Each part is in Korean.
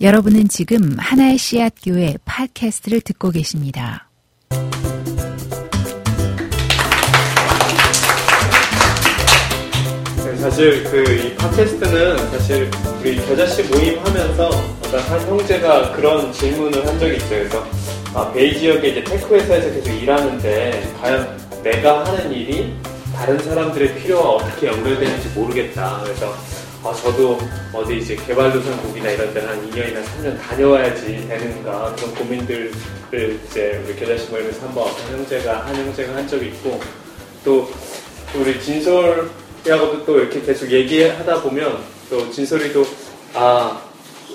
여러분은 지금 하나의 씨앗 교회 팟캐스트를 듣고 계십니다. 네, 사실 그 이 팟캐스트는 사실 우리 겨자씨 모임 하면서 어떤 한 형제가 그런 질문을 한 적이 있어요. 그래서 아, 베이 지역에 이제 tech 회사에서 계속 일하는데 과연 내가 하는 일이 다른 사람들의 필요와 어떻게 연결되는지 모르겠다. 그래서 아, 저도 어디 이제 개발도상국이나 이런 데는 한 2년이나 3년 다녀와야지 되는가 그런 고민들을 이제 우리 겨자씨 모임에서 한번 한 형제가 한 형제가 한 적이 있고 또 우리 진솔이하고도 또 이렇게 계속 얘기하다 보면 또 진솔이도 아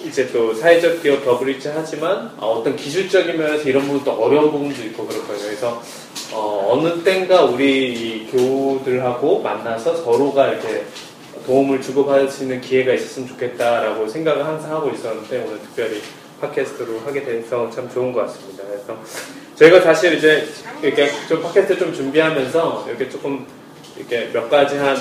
이제 또 사회적 기업 더블리치 하지만 어, 떤 기술적인 면에서 이런 부분도 어려운 부분도 있고 그렇거든요. 그래서 어, 느 땐가 우리 이 교우들하고 만나서 서로가 이렇게 도움을 주고받을 수 있는 기회가 있었으면 좋겠다라고 생각을 항상 하고 있었는데 오늘 특별히 팟캐스트로 하게 돼서 참 좋은 것 같습니다. 그래서 저희가 사실 이제 이렇게 좀 팟캐스트 좀 준비하면서 이렇게 조금 이렇게 몇 가지 한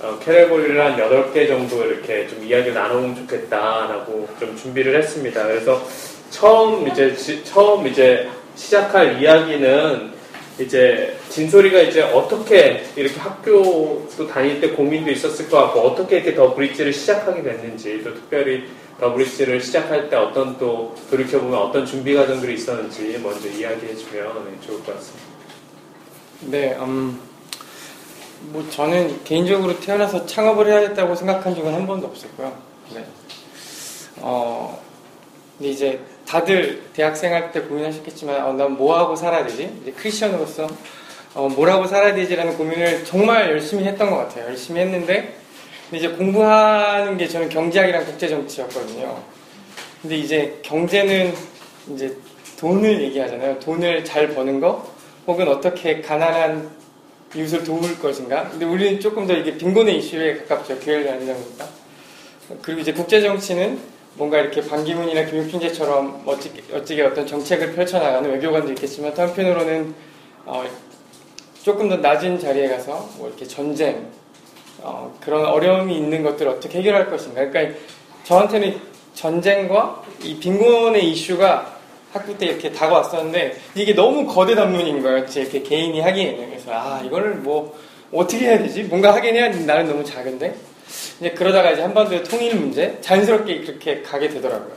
어, 캐레고리를 한 8개 정도 이렇게 좀 이야기를 나눠보면 좋겠다라고 좀 준비를 했습니다. 그래서 처음 이제, 지, 처음 이제 시작할 이야기는 이제 진솔이가 이제 어떻게 이렇게 학교도 다닐 때 고민도 있었을 것 같고 어떻게 이렇게 더 브릿지를 시작하게 됐는지 또 특별히 더 브릿지를 시작할 때 어떤 또 돌이켜보면 어떤 준비 과정들이 있었는지 먼저 이야기해주면 좋을 것 같습니다. 네, 음, 뭐 저는 개인적으로 태어나서 창업을 해야겠다고 생각한 적은 한 번도 없었고요. 네. 어, 근데 이제 다들 대학생 할 때 고민하셨겠지만 어, 난 뭐 하고 살아야 되지? 이제 크리스천으로서 어, 뭘 하고 살아야 되지라는 고민을 정말 열심히 했던 것 같아요. 열심히 했는데 이제 공부하는 게 저는 경제학이랑 국제정치였거든요. 근데 이제 경제는 이제 돈을 얘기하잖아요. 돈을 잘 버는 거 혹은 어떻게 가난한 이웃을 도울 것인가. 근데 우리는 조금 더 이게 빈곤의 이슈에 가깝죠. 교회를 다니다 보니까. 그리고 이제 국제정치는 뭔가 이렇게 반기문이나 김용춘제처럼 어찌게, 어찌게 어떤 정책을 펼쳐나가는 외교관도 있겠지만 또 한편으로는 어, 조금 더 낮은 자리에 가서 뭐 이렇게 전쟁 어, 그런 어려움이 있는 것들을 어떻게 해결할 것인가. 그러니까 저한테는 전쟁과 이 빈곤의 이슈가 학부 때 이렇게 다가왔었는데 이게 너무 거대 담론인 거예요. 제 개인이 하기에는 그래서 아 이거를 뭐 어떻게 해야 되지? 뭔가 하긴 해야 나는 너무 작은데 이제 그러다가 이제 한반도의 통일 문제 자연스럽게 그렇게 가게 되더라고요.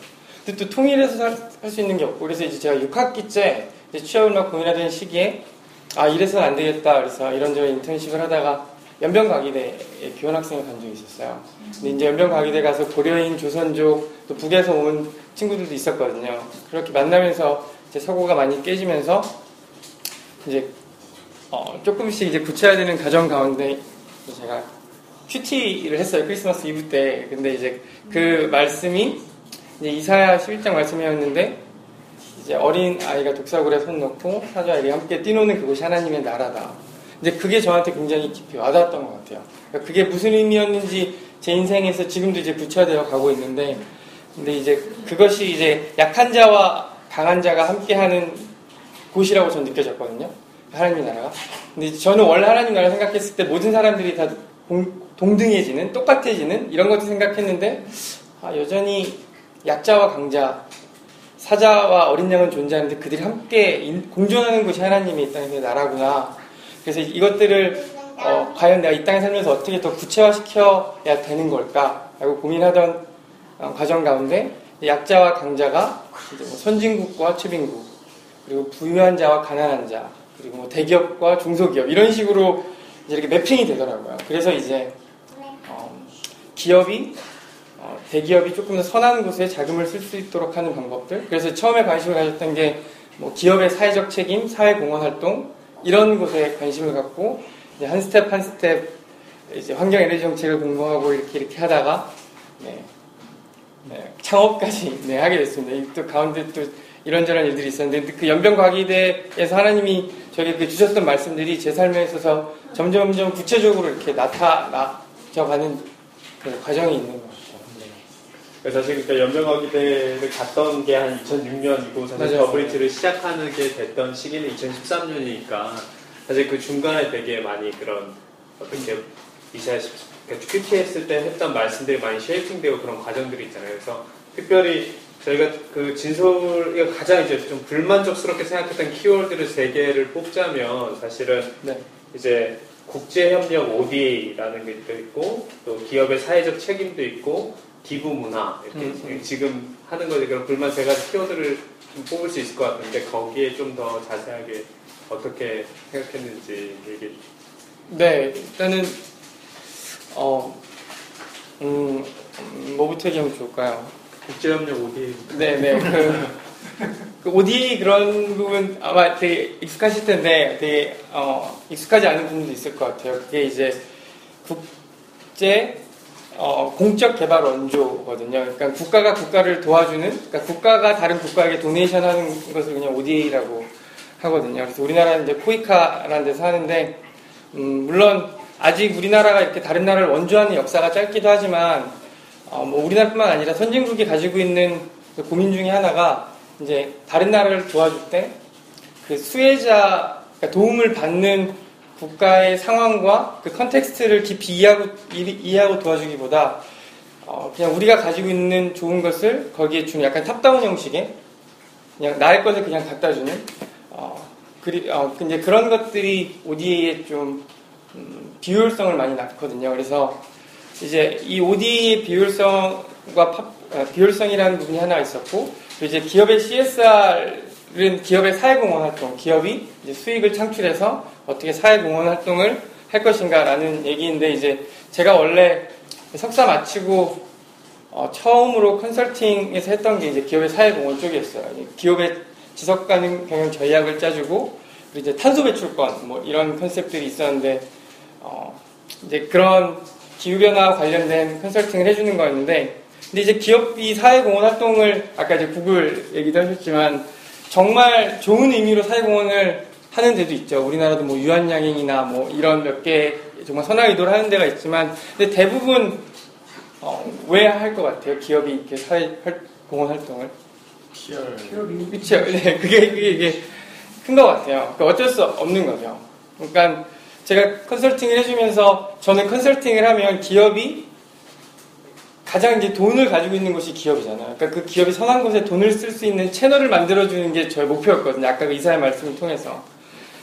근데 또 통일해서 할 수 있는 게 없고 그래서 이제 제가 6학기째 취업을 막 고민하던 시기에 아 이래서는 안 되겠다 그래서 이런저런 인턴십을 하다가 연변과기대에 교환학생을 간 적이 있었어요. 근데 이제 연변과기대 가서 고려인, 조선족, 또 북에서 온 친구들도 있었거든요. 그렇게 만나면서 이제 서고가 많이 깨지면서 이제 어, 조금씩 이제 붙여야 되는 가정 가운데 제가 큐티를 했어요. 크리스마스 이브 때. 근데 이제 그 말씀이 이제 이사야 11장 말씀이었는데 이제 어린 아이가 독사굴에 손 놓고 사자아이 함께 뛰노는 그곳이 하나님의 나라다. 이제 그게 저한테 굉장히 깊이 와닿았던 것 같아요. 그러니까 그게 무슨 의미였는지 제 인생에서 지금도 이제 구체화되어 가고 있는데, 근데 이제 그것이 이제 약한 자와 강한 자가 함께하는 곳이라고 저는 느껴졌거든요. 하나님의 나라가. 근데 저는 원래 하나님 나라 생각했을 때 모든 사람들이 다 동등해지는, 똑같아지는 이런 것도 생각했는데, 아, 여전히 약자와 강자, 사자와 어린 양은 존재하는데 그들이 함께 공존하는 곳이 하나님의 이 땅의 나라구나. 그래서 이것들을 어, 과연 내가 이 땅에 살면서 어떻게 더 구체화시켜야 되는 걸까? 라고 고민하던 어, 과정 가운데 약자와 강자가 뭐 선진국과 최빈국 그리고 부유한 자와 가난한 자 그리고 뭐 대기업과 중소기업 이런 식으로 이렇게 mapping이 되더라고요. 그래서 이제 어, 기업이 어, 대기업이 조금 더 선한 곳에 자금을 쓸 수 있도록 하는 방법들. 그래서 처음에 관심을 가졌던 게 뭐 기업의 사회적 책임, 사회 공헌 활동, 이런 곳에 관심을 갖고 한 스텝 한 스텝 이제 환경 에너지 정책을 공부하고 이렇게 이렇게 하다가 네, 네, 창업까지 네, 하게 됐습니다. 또 가운데 또 이런저런 일들이 있었는데 그 연변과기대에서 하나님이 저에게 그 주셨던 말씀들이 제 삶에 있어서 점점점 구체적으로 이렇게 나타나져 가는 그 과정이 있는 것 같아요. 네. 사실 그러니까 연변과기대를 갔던 게 한 2006년이고 사실 더브리지를 시작하는 게 됐던 시기는 2013년이니까 사실 그 중간에 되게 많이 그런 어떻게 이사 그러니까 큐티 했을 때 했던 말씀들이 많이 쉐이핑되고 그런 과정들이 있잖아요. 그래서 특별히 저희가 그 진솔 이거 가장 이제 좀 불만족스럽게 생각했던 키워드를 세 개를 뽑자면 사실은 네. 이제 국제협력 ODA라는 게또 있고 또 기업의 사회적 책임도 있고 기부 문화 이렇게 음, 지금 하는 거에 그런 불만 세 가지 키워드를 좀 뽑을 수 있을 것 같은데 거기에 좀 더 자세하게 어떻게 생각했는지 얘기. 네, 일단은 어, 음, 음, 뭐부터 얘기하면 좋을까요? 국제협력 ODA. 네, 네. 그, 그 OD 그런 부분 아마 되게 익숙하실 텐데 되게 어, 익숙하지 않은 부분도 있을 것 같아요. 그게 이제 국제 어, 공적 개발 원조거든요. 그러니까 국가가 국가를 도와주는, 그러니까 국가가 다른 국가에게 도네이션 하는 것을 그냥 ODA라고 하거든요. 그래서 우리나라는 이제 코이카라는 데서 하는데, 음, 물론 아직 우리나라가 이렇게 다른 나라를 원조하는 역사가 짧기도 하지만, 어, 뭐 우리나라뿐만 아니라 선진국이 가지고 있는 그 고민 중에 하나가 이제 다른 나라를 도와줄 때 그 수혜자, 그러니까 도움을 받는 국가의 상황과 그 context를 깊이 이해하고, 이- 이해하고 도와주기보다 어, 그냥 우리가 가지고 있는 좋은 것을 거기에 주는 약간 top-down 형식의 그냥 나의 것을 그냥 갖다 주는 어, 그리, 어, 근데 그런 것들이 ODA에 좀 음, 비효율성을 많이 낳거든요. 그래서 이제 이 ODA의 비효율성과 팝- 어, 비효율성이라는 부분이 하나 있었고 또 이제 기업의 CSR은 기업의 사회공헌 활동, 기업이 수익을 창출해서 어떻게 사회공헌 활동을 할 것인가라는 얘기인데 이제 제가 원래 석사 마치고 어, 처음으로 컨설팅에서 했던 게 이제 기업의 사회공헌 쪽이었어요. 이 기업의 지속 가능 경영 전략을 짜주고 이제 탄소 배출권 뭐 이런 컨셉들이 있었는데 어, 이제 그런 기후변화 관련된 컨설팅을 해주는 거였는데 근데 이제 기업이 사회공헌 활동을 아까 이제 구글 얘기도 하셨지만 정말 좋은 의미로 사회공헌을 하는 데도 있죠. 우리나라도 뭐 유한양행이나 뭐 이런 몇 개 정말 선한 의도를 하는 데가 있지만 근데 대부분 어, 왜 할 것 같아요? 기업이 이렇게 사회 활- 공헌 활동을 PR. 그렇죠. 네, 그게 그게 이게 큰 것 같아요. 그러니까 어쩔 수 없는 거죠. 그러니까 제가 컨설팅을 해주면서 저는 컨설팅을 하면 기업이 가장 이제 돈을 가지고 있는 곳이 기업이잖아요. 그러니까 그 기업이 선한 곳에 돈을 쓸 수 있는 채널을 만들어주는 게 저의 목표였거든요. 아까 그 이사의 말씀을 통해서.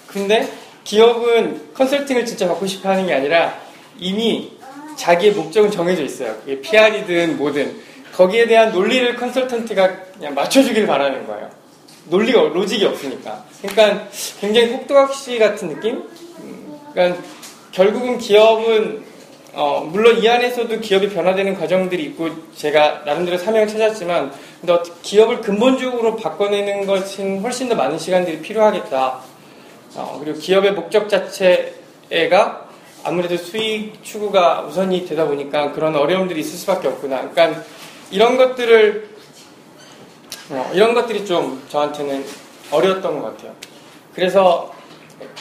근데 기업은 컨설팅을 진짜 받고 싶어 하는 게 아니라 이미 자기의 목적은 정해져 있어요. 그게 PR이든 뭐든. 거기에 대한 논리를 컨설턴트가 그냥 맞춰주길 바라는 거예요. 논리가, 로직이 없으니까. 그러니까 굉장히 꼭두각시 같은 느낌? 음, 그러니까 결국은 기업은 어, 물론 이 안에서도 기업이 변화되는 과정들이 있고 제가 나름대로 사명을 찾았지만 근데 기업을 근본적으로 바꿔내는 것은 훨씬 더 많은 시간들이 필요하겠다. 어, 그리고 기업의 목적 자체가 아무래도 수익 추구가 우선이 되다 보니까 그런 어려움들이 있을 수밖에 없구나. 그러니까 이런 것들을 어, 이런 것들이 좀 저한테는 어려웠던 것 같아요. 그래서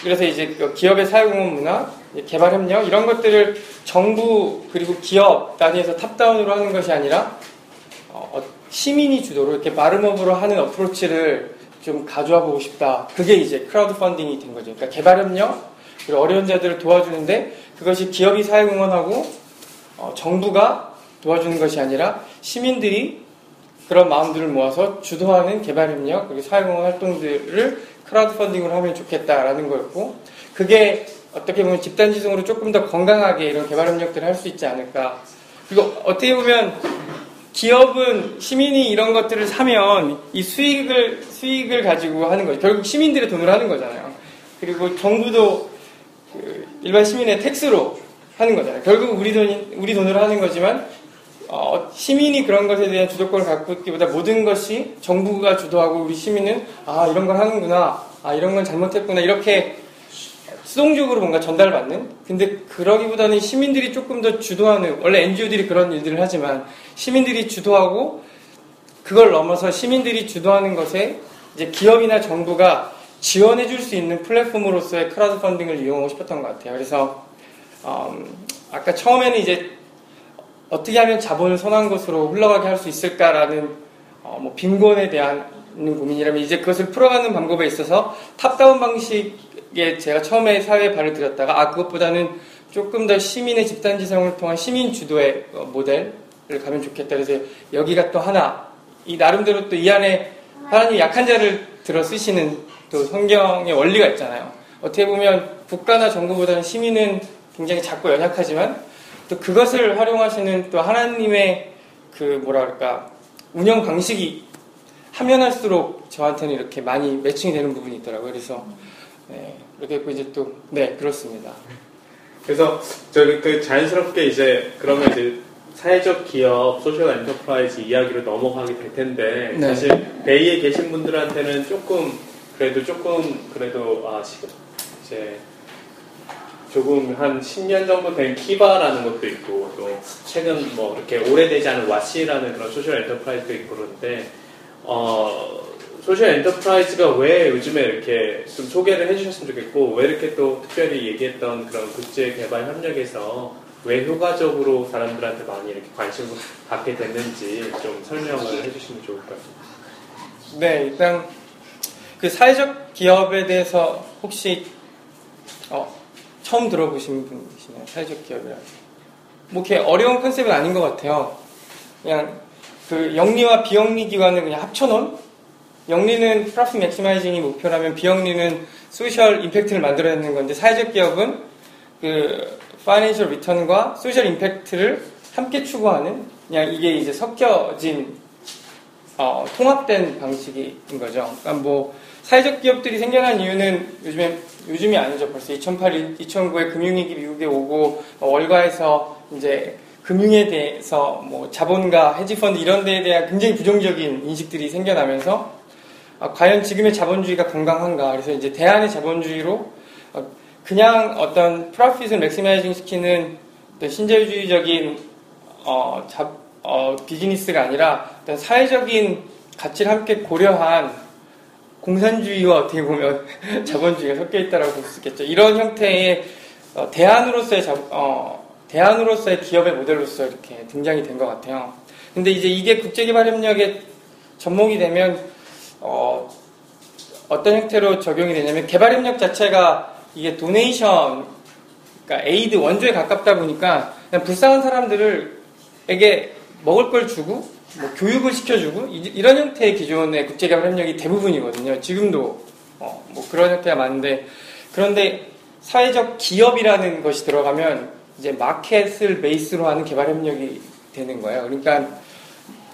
그래서 이제 그 기업의 사회공헌 문화, 개발 협력 이런 것들을 정부 그리고 기업 단위에서 top-down으로 하는 것이 아니라 어, 어, 시민이 주도로 이렇게 bottom-up으로 하는 approach를 좀 가져와 보고 싶다. 그게 이제 크라우드 펀딩이 된 거죠. 그러니까 개발 협력 그리고 어려운 자들을 도와주는데 그것이 기업이 사회 공헌하고 어, 정부가 도와주는 것이 아니라 시민들이 그런 마음들을 모아서 주도하는 개발 협력 그리고 사회 공헌 활동들을 크라우드 펀딩으로 하면 좋겠다라는 거였고 그게 어떻게 보면 집단 지성으로 조금 더 건강하게 이런 개발 협력들을 할 수 있지 않을까. 그리고 어떻게 보면 기업은 시민이 이런 것들을 사면 이 수익을 수익을 가지고 하는 거죠 결국 시민들의 돈으로 하는 거잖아요. 그리고 정부도 그 일반 시민의 텍스로 하는 거잖아요. 결국 우리 돈 우리 돈으로 하는 거지만 어, 시민이 그런 것에 대한 주도권을 갖고 있기보다 모든 것이 정부가 주도하고 우리 시민은 아 이런 걸 하는구나. 아 이런 건 잘못했구나. 이렇게 수동적으로 뭔가 전달받는? 근데 그러기보다는 시민들이 조금 더 주도하는 원래 NGO들이 그런 일들을 하지만 시민들이 주도하고 그걸 넘어서 시민들이 주도하는 것에 이제 기업이나 정부가 지원해 줄 수 있는 플랫폼으로서의 크라우드 펀딩을 이용하고 싶었던 것 같아요. 그래서 음, 아까 처음에는 이제 어떻게 하면 자본을 선한 곳으로 흘러가게 할 수 있을까라는 어, 뭐 빈곤에 대한 고민이라면 이제 그것을 풀어가는 방법에 있어서 top-down 방식 에 제가 처음에 사회에 발을 들였다가 아 그것보다는 조금 더 시민의 집단 지성을 통한 시민 주도의 어, 모델을 가면 좋겠다 그래서 여기가 또 하나 이 나름대로 또 이 안에 하나님 약한 자를 들어 쓰시는 또 성경의 원리가 있잖아요. 어떻게 보면 국가나 정부보다는 시민은 굉장히 작고 연약하지만 또 그것을 활용하시는 또 하나님의 그 그럴까 운영 방식이 하면 할수록 저한테는 이렇게 많이 매칭이 되는 부분이 있더라고요. 그래서 네, 이렇게 했고 이제 또 네 그렇습니다. 그래서 저기 그 자연스럽게 이제 그러면 이제 사회적 기업, social enterprise 이야기로 넘어가게 될 텐데 네. 사실 베이에 계신 분들한테는 조금 그래도 조금 그래도 아 지금 이제 조금 한 10년 정도 된 Kiva라는 것도 있고 또 최근 뭐 이렇게 오래되지 않은 Watsi라는 그런 social enterprise도 있고 그런데 어 social enterprise가 왜 요즘에 이렇게 좀 소개를 해주셨으면 좋겠고 왜 이렇게 또 특별히 얘기했던 그런 국제 개발 협력에서 왜 효과적으로 사람들한테 많이 이렇게 관심을 갖게 됐는지 좀 설명을 해주시면 좋을 것 같습니다. 네, 일단 그 사회적 기업에 대해서 혹시 어, 처음 들어보신 분이시나요? 사회적 기업이라는. 뭐 이렇게 어려운 컨셉은 아닌 것 같아요. 그냥 그 영리와 비영리 기관을 그냥 합쳐놓은 영리는 profit maximizing이 목표라면 비영리는 social impact를 만들어내는 건데 사회적 기업은 그 financial return과 social impact를 함께 추구하는 그냥 이게 이제 섞여진 어, 통합된 방식인 거죠. 그러니까 뭐 사회적 기업들이 생겨난 이유는 요즘에 요즘이 아니죠. 벌써 2008, 2009에 금융위기 미국에 오고 어, 월가에서 이제 금융에 대해서 뭐 자본가, 헤지펀드 이런 데에 대한 굉장히 부정적인 인식들이 생겨나면서 아, 과연 지금의 자본주의가 건강한가? 그래서 이제 대안의 자본주의로 어, 그냥 어떤 profit을 maximizing 시키는 어떤 신자유주의적인 어, 자- 어, 비즈니스가 아니라 어떤 사회적인 가치를 함께 고려한 공산주의와 어떻게 보면 자본주의가 섞여 있다고 볼 수 있겠죠. 이런 형태의 어, 대안으로서의 자- 어, 대안으로서의 기업의 모델로서 이렇게 등장이 된 것 같아요. 근데 이제 이게 국제개발협력의 접목이 되면 어, 어떤 형태로 적용이 되냐면 개발 협력 자체가 이게 donation, 그러니까 aid 원조에 가깝다 보니까 그냥 불쌍한 사람들에게 먹을 걸 주고 뭐 교육을 시켜주고 이- 이런 형태의 기존의 국제개발 협력이 대부분이거든요. 지금도 어, 뭐 그런 형태가 많은데 그런데 사회적 기업이라는 것이 들어가면 이제 마켓을 베이스로 하는 개발 협력이 되는 거예요. 그러니까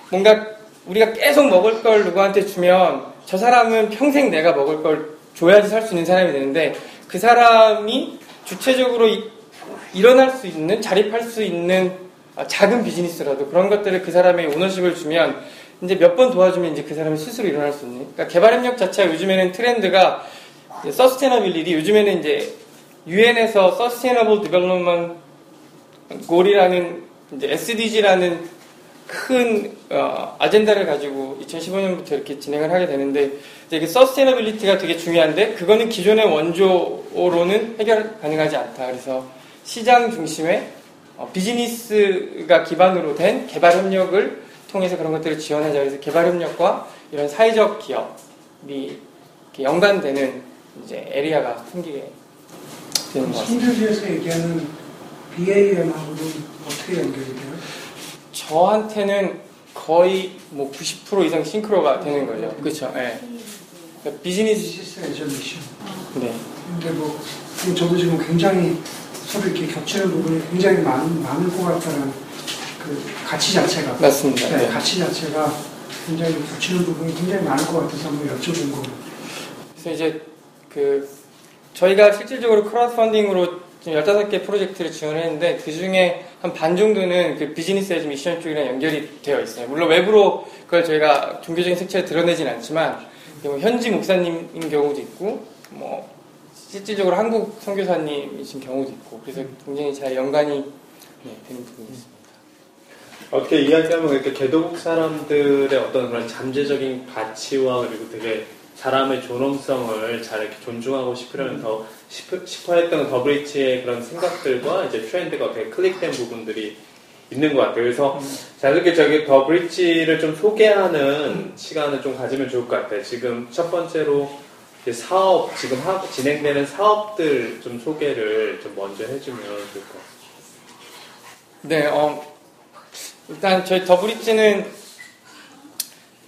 뭔가 우리가 계속 먹을 걸 누구한테 주면 저 사람은 평생 내가 먹을 걸 줘야지 살 수 있는 사람이 되는데 그 사람이 주체적으로 이- 일어날 수 있는 자립할 수 있는 아, 작은 비즈니스라도 그런 것들을 그 사람의 ownership을 주면 이제 몇 번 도와주면 이제 그 사람이 스스로 일어날 수 있는. 그러니까 개발협력 자체가 요즘에는 트렌드가 sustainability 요즘에는 이제 유엔에서 sustainable development goal이라는 이제 SDG라는 큰 어, 아젠다를 가지고 2015년부터 이렇게 진행을 하게 되는데 이제 그 sustainability가 되게 중요한데 그거는 기존의 원조로는 해결 가능하지 않다. 그래서 시장 중심의 어, 비즈니스가 기반으로 된 개발 협력을 통해서 그런 것들을 지원하자. 그래서 개발 협력과 이런 사회적 기업이 연관되는 이제 area가 생기게 되는 것 같습니다. 신도시에서 얘기하는 BAM하고는 어떻게 연결이 돼요? 저한테는 거의 뭐 90% 이상 싱크로가 되는 거죠. 그렇죠. 예. 그러니까 비즈니스 레저미션. 네. 근데 뭐 저도 지금 굉장히 서로 이렇게 겹치는 부분이 굉장히 많, 많을 것 같다는 그 가치 자체가 맞습니다. 네, 네. 가치 자체가 굉장히 겹치는 부분이 굉장히 많을 것 같아서 한번 여쭤본 거예요. 그래서 이제 그 저희가 실질적으로 크라우드 펀딩으로 지금 15개 프로젝트를 지원했는데 그 중에 한 반 정도는 그 Business as Mission 쪽이랑 연결이 되어 있어요. 물론 외부로 그걸 저희가 종교적인 색채를 드러내진 않지만 뭐 현지 목사님인 경우도 있고 뭐 실질적으로 한국 선교사님이신 경우도 있고 그래서 굉장히 잘 연관이 네, 되는 부분이 있습니다. 어떻게 이야기하면 이렇게 개도국 사람들의 어떤 그런 잠재적인 가치와 그리고 되게 사람의 존엄성을 잘 이렇게 존중하고 싶으려는 더 싶- 싶어 했던 더브리치의 그런 생각들과 이제 트렌드가 되게 클릭된 부분들이 있는 것 같아요. 그래서 자연스럽게 저기 더브리치를 좀 소개하는 시간을 좀 가지면 좋을 것 같아요. 지금 첫 번째로 사업, 지금 하고 진행되는 사업들 좀 소개를 좀 먼저 해주면 좋을 것 같아요. 네, 어, 일단 저희 더브리지는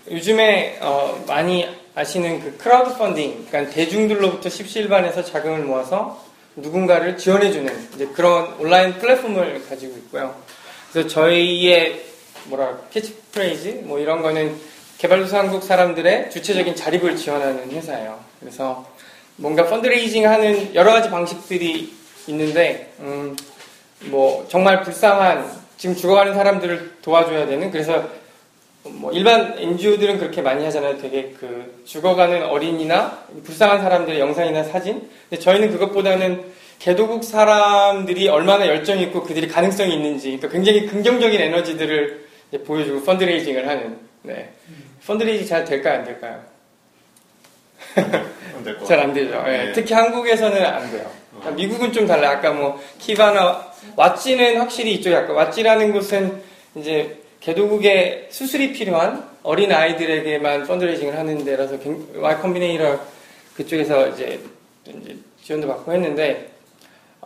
요즘에 어, 많이 아시는 그 크라우드 펀딩, 그러니까 대중들로부터 십시일반해서 자금을 모아서 누군가를 지원해주는 이제 그런 온라인 플랫폼을 가지고 있고요. 그래서 저희의 뭐라 캐치프레이즈 뭐 이런 거는 개발도상국 사람들의 주체적인 자립을 지원하는 회사예요. 그래서 뭔가 fundraising 하는 여러 가지 방식들이 있는데, 음, 뭐, 정말 불쌍한, 지금 죽어가는 사람들을 도와줘야 되는, 그래서 뭐 일반 NGO들은 그렇게 많이 하잖아요. 되게 그 죽어가는 어린이나 불쌍한 사람들의 영상이나 사진. 근데 저희는 그것보다는 개도국 사람들이 얼마나 열정이 있고 그들이 가능성이 있는지, 그러니까 굉장히 긍정적인 에너지들을 보여주고 펀드레이징을 하는. 네. 펀드레이징 잘 될까요, 안 될까요? 잘 안 되죠. 네. 특히 한국에서는 안 돼요. 그러니까 미국은 좀 달라요. 아까 뭐 키바나 왓지는 확실히 이쪽에 아까 왓지라는 곳은 이제 개도국에 수술이 필요한 어린 아이들에게만 펀드레이징을 하는 데라서 Y 컴비네이터 그쪽에서 이제, 이제 지원도 받고 했는데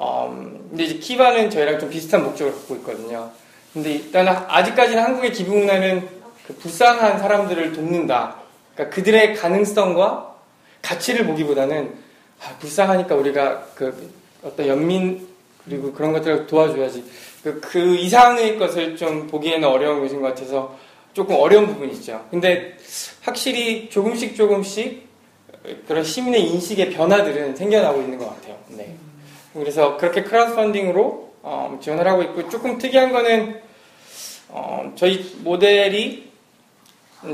음, 근데 이제 키바는 저희랑 좀 비슷한 목적을 갖고 있거든요. 근데 일단 아직까지는 한국의 기부문화는 그 불쌍한 사람들을 돕는다. 그러니까 그들의 가능성과 가치를 보기보다는 아, 불쌍하니까 우리가 그 어떤 연민 그리고 그런 것들을 도와줘야지. 그, 그 이상의 것을 좀 보기에는 어려운 것인 것 같아서 조금 어려운 부분이 있죠. 근데 확실히 조금씩 조금씩 그런 시민의 인식의 변화들은 생겨나고 있는 것 같아요. 네. 그래서 그렇게 크라우드 펀딩으로 어, 지원을 하고 있고 조금 특이한 거는 어, 저희 모델이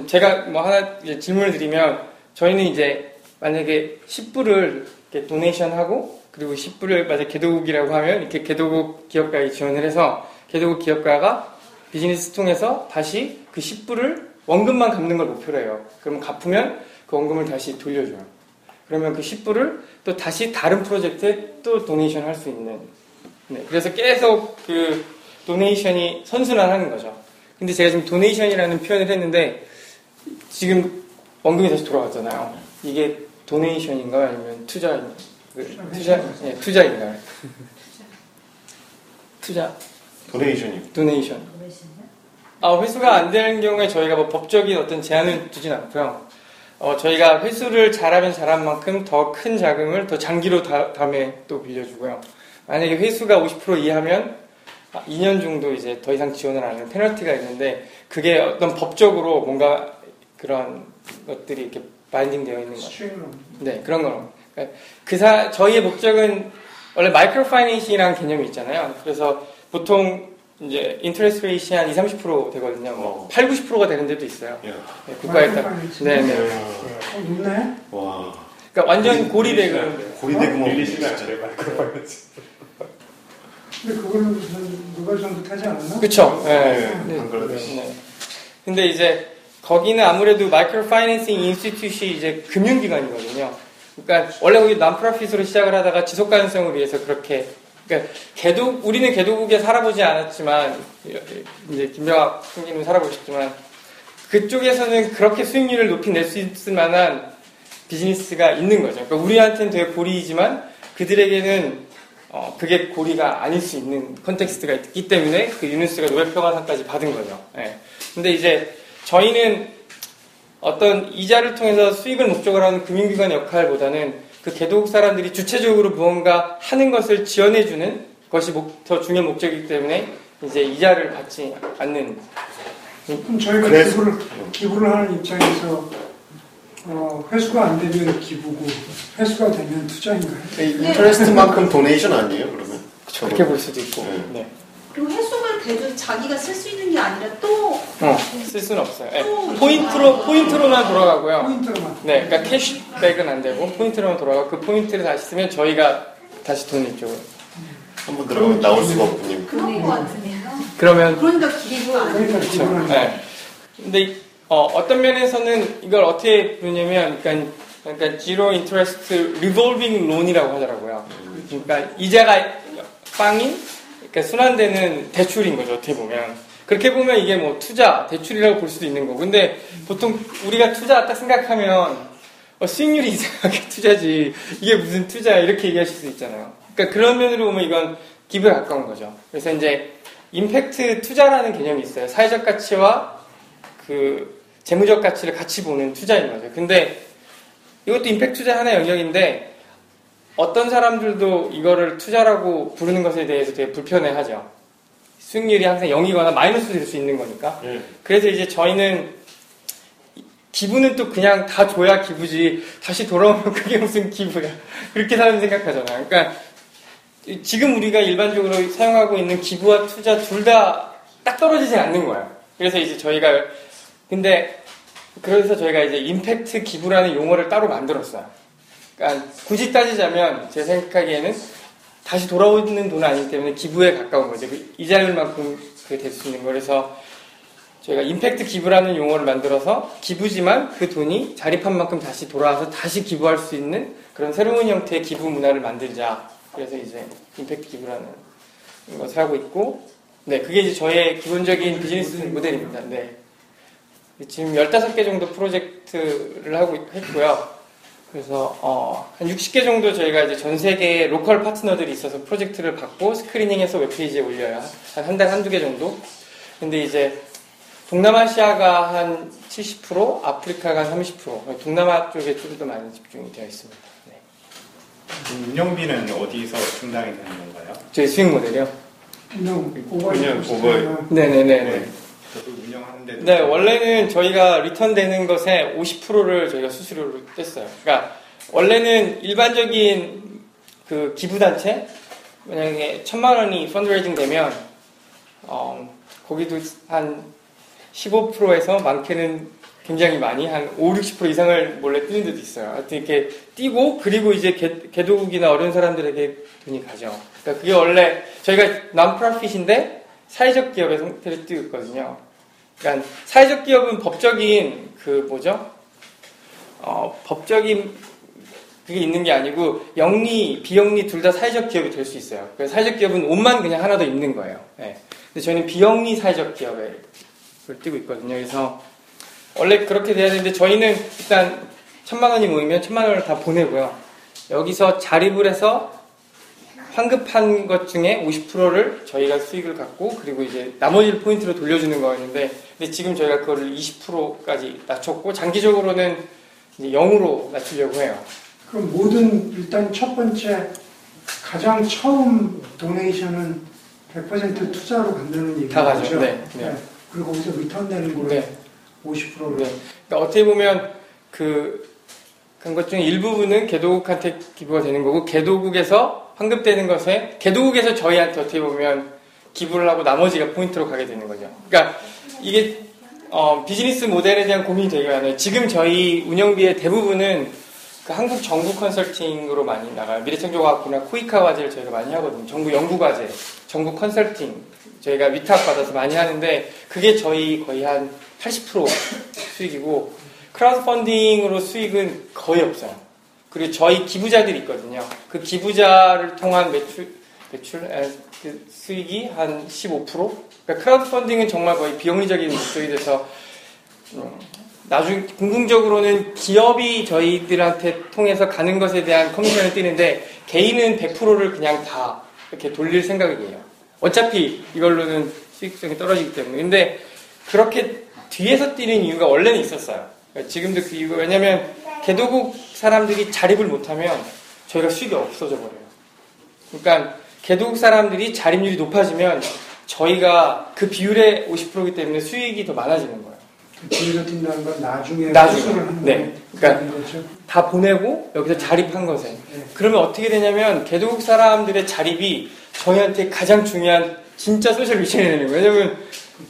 제가 뭐 하나 질문을 드리면 저희는 이제 만약에 10불을 이렇게 도네이션 하고 그리고 10불을 만약 개도국이라고 하면 이렇게 개도국 기업가에 지원을 해서 개도국 기업가가 비즈니스 통해서 다시 그 10불을 원금만 갚는 걸 목표로 해요. 그러면 갚으면 그 원금을 다시 돌려줘요. 그러면 그 10불을 또 다시 다른 프로젝트에 또 도네이션 할 수 있는. 네, 그래서 계속 그 도네이션이 선순환하는 거죠. 근데 제가 지금 도네이션이라는 표현을 했는데 지금 원금이 다시 돌아왔잖아요. 이게 도네이션인가요? 아니면 투자인가 요? 투자, 예, 투자인가요? 투자. 도네이션이. 도네이션. 아, 회수가 안 되는 경우에 저희가 뭐 법적인 어떤 제한을 두진 않고요. 어, 저희가 회수를 잘하면 잘한 만큼 더 큰 자금을 더 장기로 다, 다음에 또 빌려주고요. 만약에 회수가 50% 이하면 2년 정도 이제 더 이상 지원을 안 하는 페널티가 있는데 그게 어떤 법적으로 뭔가 그런 것들이 이렇게 binding 되어 있는 거죠. 네, 그런 거. 그러니까 그 사, 저희의 목적은 원래 micro financing이라는 개념이 있잖아요. 그래서 보통 이제 interest rate이 한 20, 30% 되거든요. 뭐 8, 90%가 되는 데도 있어요. 네, 국가에 따라. 네, 네. 어, 높네. 와. 그러니까 완전 고리대금. 고리대금 어? 밀리시면 안 돼요, microfinance. 근데 그거는 무슨 누가 잘못하지 않았나? 그쵸. 네. 네, 방글라데시. 네. 근데 이제 거기는 아무래도 micro financing institution 이제 금융기관이거든요. 그러니까 원래 거기 nonprofit으로 시작을 하다가 지속 가능성을 위해서 그렇게 그러니까 개도 우리는 개도국에 살아보지 않았지만 이제 김병학 총리는 살아보셨지만 그쪽에서는 그렇게 수익률을 높이 낼 수 있을 만한 비즈니스가 있는 거죠. 그러니까 우리한테는 되게 고리이지만 그들에게는 어, 그게 고리가 아닐 수 있는 context가 있기 때문에 그 유누스가 노벨 평화상까지 받은 거죠. 예. 근데 이제 저희는 어떤 이자를 통해서 수익을 목적으로 하는 금융기관의 역할보다는 그 개도국 사람들이 주체적으로 무언가 하는 것을 지원해주는 것이 목, 더 중요한 목적이기 때문에 이제 이자를 받지 않는. 그럼 저희가 그래서- 기부를, 기부를 하는 입장에서 어, 회수가 안 되면 기부고 회수가 되면 투자인가요? 인터레스트만큼 도네이션 아니에요, 그러면? 그렇게 볼 수도 있고. 네. 네. 그리고 회수가 돼도 자기가 쓸 수 있는 게 아니라 또 어, 쓸 수는 없어요. 예. 포인트로, 포인트로만 돌아가고요. 포인트로만. 네, 그러니까 캐시백은 안 되고 포인트로만 돌아가고 그 포인트를 다시 쓰면 저희가 다시 돈을 이쪽으로. 한번 들어가면 나올 수가 없군요. 그런 거 같은데요. 그러면 그러니까 기부 안 그렇죠. 네. 근데 어떤 면에서는 이걸 어떻게 부르냐면, 그러니까, 그러니까 zero interest revolving loan이라고 하더라고요. 그러니까 이자가 빵인, 그러니까 순환되는 대출인 거죠. 어떻게 보면. 그렇게 보면 이게 뭐 투자, 대출이라고 볼 수도 있는 거고. 근데 보통 우리가 투자 딱 생각하면 어, 수익률이 이상하게 투자지. 이게 무슨 투자야. 이렇게 얘기하실 수 있잖아요. 그러니까 그런 면으로 보면 이건 기부에 가까운 거죠. 그래서 이제 임팩트 투자라는 개념이 있어요. 사회적 가치와 그 재무적 가치를 같이 보는 투자인 거죠. 근데 이것도 임팩트 투자 하나의 영역인데 어떤 사람들도 이거를 투자라고 부르는 것에 대해서 되게 불편해하죠. 수익률이 항상 0이거나 마이너스 될 수 있는 거니까. 예. 그래서 이제 저희는 기부는 또 그냥 다 줘야 기부지 다시 돌아오면 그게 무슨 기부야 그렇게 사람 생각하잖아요. 그러니까 지금 우리가 일반적으로 사용하고 있는 기부와 투자 둘 다 딱 떨어지지 않는 거예요. 그래서 이제 저희가 근데 그래서 저희가 이제 임팩트 기부라는 용어를 따로 만들었어요. 그러니까 굳이 따지자면 제 생각하기에는 다시 돌아오는 돈은 아니기 때문에 기부에 가까운 거죠. 그 이자율만큼 그게 될 수 있는 거. 그래서 저희가 임팩트 기부라는 용어를 만들어서 기부지만 그 돈이 자립한 만큼 다시 돌아와서 다시 기부할 수 있는 그런 새로운 형태의 기부 문화를 만들자. 그래서 이제 임팩트 기부라는 것을 하고 있고, 네, 그게 이제 저의 기본적인 비즈니스 모델입니다. 네. 지금 15개 정도 프로젝트를 하고 있- 했고요. 그래서 어, 한 60개 정도 저희가 이제 전 세계 local 파트너들이 있어서 프로젝트를 받고 screening해서 웹페이지에 올려요. 한 한 달 한두 개 정도. 근데 이제 동남아시아가 한 70%, 아프리카가 한 30%, 동남아 쪽에 좀 더 많이 집중이 되어 있습니다. 네. 운영비는 어디서 충당이 되는 건가요? 저희 수익 모델이요? 그냥 그냥 오버 네네네. 저도 운영하는데 네, 원래는 저희가 리턴되는 것의 50%를 저희가 수수료로 뗐어요. 그러니까 원래는 일반적인 그 기부단체 만약에 천만 원이 펀드레이징 되면 어, 거기도 한 15%에서 많게는 굉장히 많이 한 5, 60% 이상을 몰래 뛰는 데도 있어요. 하여튼 이렇게 뛰고 그리고 이제 개, 개도국이나 어려운 사람들에게 돈이 가죠. 그러니까 그게 원래 저희가 non-profit인데 사회적 기업의 형태를 띄고 있거든요. 그러니까 사회적 기업은 법적인 그 뭐죠? 어, 법적인 그게 있는 게 아니고 영리, 비영리 둘 다 사회적 기업이 될 수 있어요. 그래서 사회적 기업은 옷만 그냥 하나 더 입는 거예요. 예. 근데 저희는 비영리 사회적 기업을 뛰고 있거든요. 그래서 원래 그렇게 돼야 되는데 저희는 일단 천만 원이 모이면 천만 원을 다 보내고요. 여기서 자립을 해서 환급한 것 중에 50%를 저희가 수익을 갖고 그리고 이제 나머지를 포인트로 돌려주는 거였는데 근데 지금 저희가 그거를 20%까지 낮췄고 장기적으로는 이제 0으로 낮추려고 해요. 그럼 모든 일단 첫 번째 가장 처음 도네이션은 100% 투자로 간다는 얘기죠. 다 가죠. 네, 네. 그리고 거기서 return 되는 걸로 네. 50%로. 네. 그러니까 어떻게 보면 그 그런 것 중에 일부분은 개도국한테 기부가 되는 거고 개도국에서 환급되는 것에 개도국에서 저희한테 어떻게 보면 기부를 하고 나머지가 포인트로 가게 되는 거죠. 그러니까 이게 어, 비즈니스 모델에 대한 고민이 되게 많아요. 지금 저희 운영비의 대부분은 그 한국 정부 컨설팅으로 많이 나가요. 미래창조과학부나 코이카 과제를 저희가 많이 하거든요. 정부 연구 과제, 정부 컨설팅 저희가 위탁 받아서 많이 하는데 그게 저희 거의 한 80% 수익이고 크라우드 펀딩으로 수익은 거의 없어요. 그리고 저희 기부자들이 있거든요. 그 기부자를 통한 매출 매출 에, 그 수익이 한 15%. 그러니까 크라우드 펀딩은 정말 거의 비영리적인 목적이 돼서 음, 나중 궁극적으로는 기업이 저희들한테 통해서 가는 것에 대한 커미션을 떼는데 개인은 100%를 그냥 다 이렇게 돌릴 생각이에요. 어차피 이걸로는 수익성이 떨어지기 때문에. 근데 그렇게 뒤에서 뛰는 이유가 원래는 있었어요. 그러니까 지금도 그 이유가 왜냐면 개도국 사람들이 자립을 못하면 저희가 수익이 없어져 버려요. 그러니까 개도국 사람들이 자립률이 높아지면 저희가 그 비율의 50%이기 때문에 수익이 더 많아지는 거예요. 그 뒤에서 뛴다는 건 나중에 나중에. 네. 그러니까. 다 보내고 여기서 자립한 것에. 네. 그러면 어떻게 되냐면 개도국 사람들의 자립이 저희한테 가장 중요한 진짜 소셜 미션이 되는 거예요. 왜냐면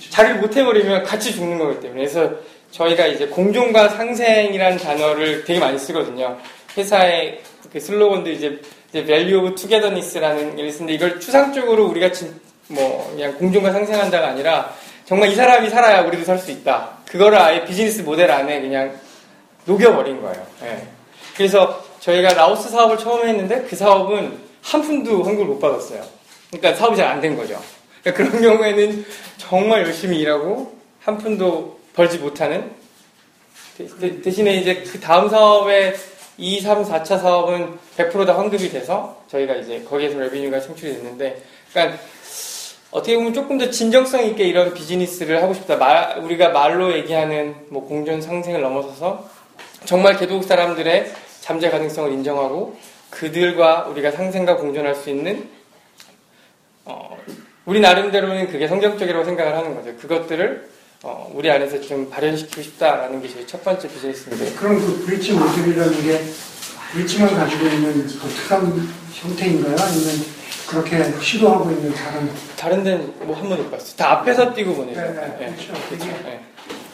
자립을 못 해버리면 같이 죽는 거기 때문에. 그래서 저희가 이제 공존과 상생이라는 단어를 되게 많이 쓰거든요. 회사의 그 슬로건도 이제, 이제 Value of Togetherness라는 게 있는데 이걸 추상적으로 우리가 진, 뭐 그냥 공존과 상생한다가 아니라 정말 이 사람이 살아야 우리도 살 수 있다. 그거를 아예 비즈니스 모델 안에 그냥 녹여버린 거예요. 예. 그래서 저희가 라오스 사업을 처음 했는데 그 사업은 한 푼도 환급을 못 받았어요. 그러니까 사업이 잘 안 된 거죠. 그러니까 그런 경우에는 정말 열심히 일하고 한 푼도 벌지 못하는 대, 대, 신에 이제 그 다음 사업의 2, 3, 4차 사업은 100%다 환급이 돼서 저희가 이제 거기에서 레비뉴가 창출이 됐는데 그러니까 어떻게 보면 조금 더 진정성 있게 이런 비즈니스를 하고 싶다. 말- 우리가 말로 얘기하는 뭐 공존 상생을 넘어서서 정말 개도국 사람들의 잠재 가능성을 인정하고 그들과 우리가 상생과 공존할 수 있는 어, 우리 나름대로는 그게 성경적이라고 생각을 하는 거죠. 그것들을 어, 우리 안에서 좀 발현시키고 싶다라는 게 저희 첫 번째 비즈니스인데 그럼 그 브릿지 모듈이라는 게 브릿지만 가지고 있는 독특한 형태인가요? 아니면 그렇게 시도하고 있는 다른 다른 데는 뭐 한 번도 못 봤어요. 다 앞에서 뛰고 보내죠. 네, 네, 예, 그렇죠. 그렇죠. 예.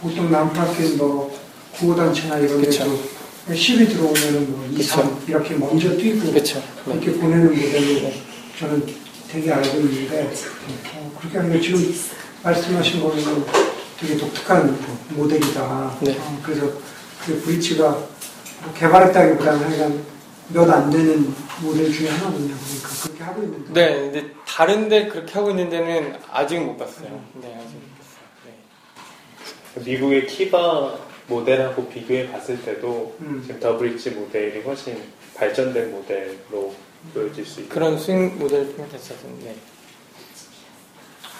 보통 남파켓 뭐 구호단체나 이런. 데도 10이 들어오면은 뭐 2, 3 이렇게 먼저 뛰고 그렇죠. 네. 그렇게 보내는 모델로 저는 되게 알고 있는데 어, 그렇게 하면 지금 말씀하신 거는 되게 독특한 모델이다. 네. 어, 그래서 그 브릿지가 뭐 개발했다기보다는 하여간 몇 안 되는 모델 중에 하나군요. 그러니까 그렇게 하고 있는데. 네, 근데 다른데 그렇게 하고 있는 데는 아직 못 봤어요. 네, 아직 못 봤어요. 네. 미국의 키바 모델하고 비교해 봤을 때도 음. 지금 더브릿지 모델이 훨씬 발전된 모델로 보여질 수 있고 그런 스윙 모델 표현했었던 네.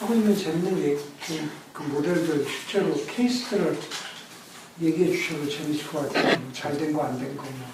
하고 있는 재밌는 얘기, 그, 그 모델들 실제로 케이스들을 얘기해 주셔도 재밌을 것 같아요. 잘 된 거 안 된 거. 뭐.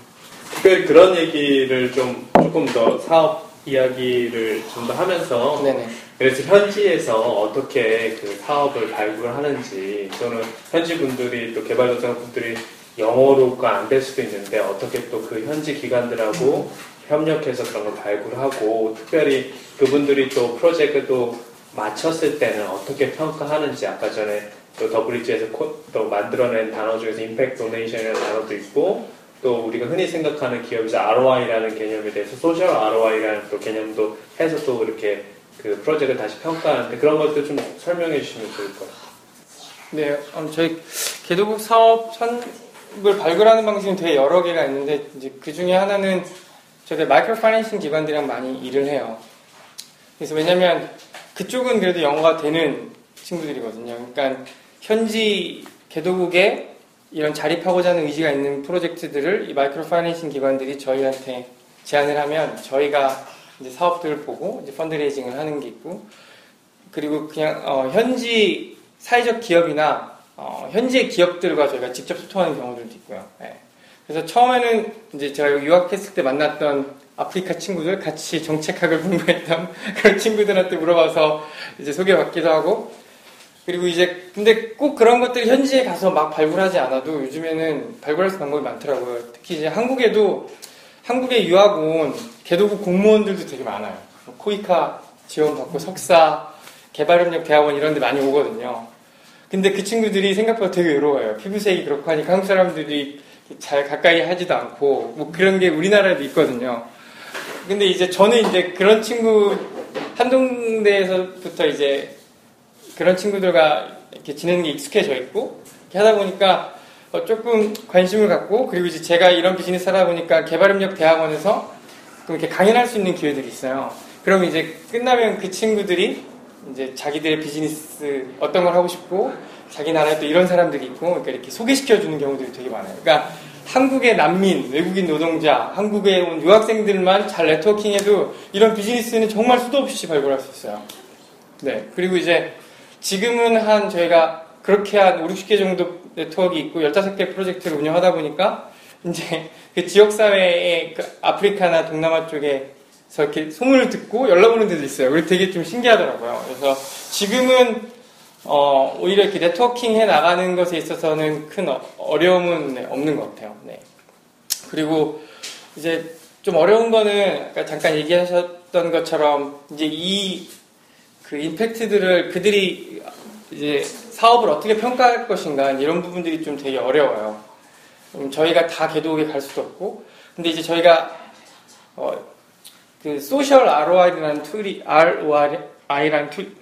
특별히 그런 얘기를 좀 조금 더 사업 이야기를 좀 더 하면서 네네. 그래서 현지에서 어떻게 그 사업을 발굴 하는지 또는 현지 분들이 또 개발도상국 분들이 영어로가 안 될 수도 있는데 어떻게 또 그 현지 기관들하고 협력해서 그런 걸 발굴하고 특별히 그분들이 또 프로젝트도 마쳤을 때는 어떻게 평가하는지 아까 전에 또 더브릿지에서 코- 또 만들어낸 단어 중에서 impact donation이라는 단어도 있고 또 우리가 흔히 생각하는 기업에서 ROI라는 개념에 대해서 social ROI라는 또 개념도 해서 또 이렇게 그 프로젝트를 다시 평가하는데 그런 것들 좀 설명해 주시면 좋을 것 같아요. 네, 음, 저희 개도국 사업 선을 발굴하는 방식은 되게 여러 개가 있는데 이제 그 중에 하나는 저희 마이크로 파이낸싱 기관들이랑 많이 일을 해요. 그래서 왜냐면 그쪽은 그래도 영어가 되는 친구들이거든요. 그러니까 현지 개도국에 이런 자립하고자 하는 의지가 있는 프로젝트들을 이 마이크로 파이낸싱 기관들이 저희한테 제안을 하면 저희가 이제 사업들을 보고 이제 펀드레이징을 하는 게 있고 그리고 그냥 어, 현지 사회적 기업이나 어, 현지의 기업들과 저희가 직접 소통하는 경우들도 있고요. 예. 그래서 처음에는 이제 제가 유학했을 때 만났던 아프리카 친구들 같이 정책학을 공부했던 그런 친구들한테 물어봐서 이제 소개받기도 하고 그리고 이제 근데 꼭 그런 것들이 현지에 가서 막 발굴하지 않아도 요즘에는 발굴할 수 있는 방법이 많더라고요. 특히 이제 한국에도 한국에 유학 온 개도국 공무원들도 되게 많아요. 뭐 코이카 지원 받고 석사, 개발협력 대학원 이런 데 많이 오거든요. 근데 그 친구들이 생각보다 되게 외로워요. 피부색이 그렇고 하니까 한국 사람들이 잘 가까이 하지도 않고 뭐 그런 게 우리나라에도 있거든요. 근데 이제 저는 이제 그런 친구 한동대에서부터 이제 그런 친구들과 이렇게 지내는 게 익숙해져 있고 이렇게 하다 보니까 어, 조금 관심을 갖고 그리고 이제 제가 이런 비즈니스 하다 보니까 개발협력 대학원에서 좀 이렇게 강연할 수 있는 기회들이 있어요. 그러면 이제 끝나면 그 친구들이 이제 자기들의 비즈니스 어떤 걸 하고 싶고 자기 나라에 또 이런 사람들이 있고 그러니까 이렇게 소개시켜 주는 경우들이 되게 많아요. 그러니까 한국의 난민, 외국인 노동자, 한국에 온 유학생들만 잘 네트워킹해도 이런 비즈니스는 정말 수도 없이 발굴할 수 있어요. 네. 그리고 이제 지금은 한 저희가 그렇게 한 5, 60개 정도 네트워크 있고 15개 프로젝트를 운영하다 보니까 이제 그 지역사회의 그 아프리카나 동남아 쪽에서 이렇게 소문을 듣고 연락 오는 데도 있어요. 그래서 되게 좀 신기하더라고요. 그래서 지금은 어, 오히려 이렇게 네트워킹 해 나가는 것에 있어서는 큰 어- 어려움은 네, 없는 것 같아요. 네. 그리고 이제 좀 어려운 거는 잠깐 얘기하셨던 것처럼 이제 이 그 impact들을 그들이 이제 사업을 어떻게 평가할 것인가 이런 부분들이 좀 되게 어려워요. 음, 저희가 다 개도국에 갈 수도 없고, 근데 이제 저희가 어, 그 소셜 ROI라는 툴이 ROI라는 툴,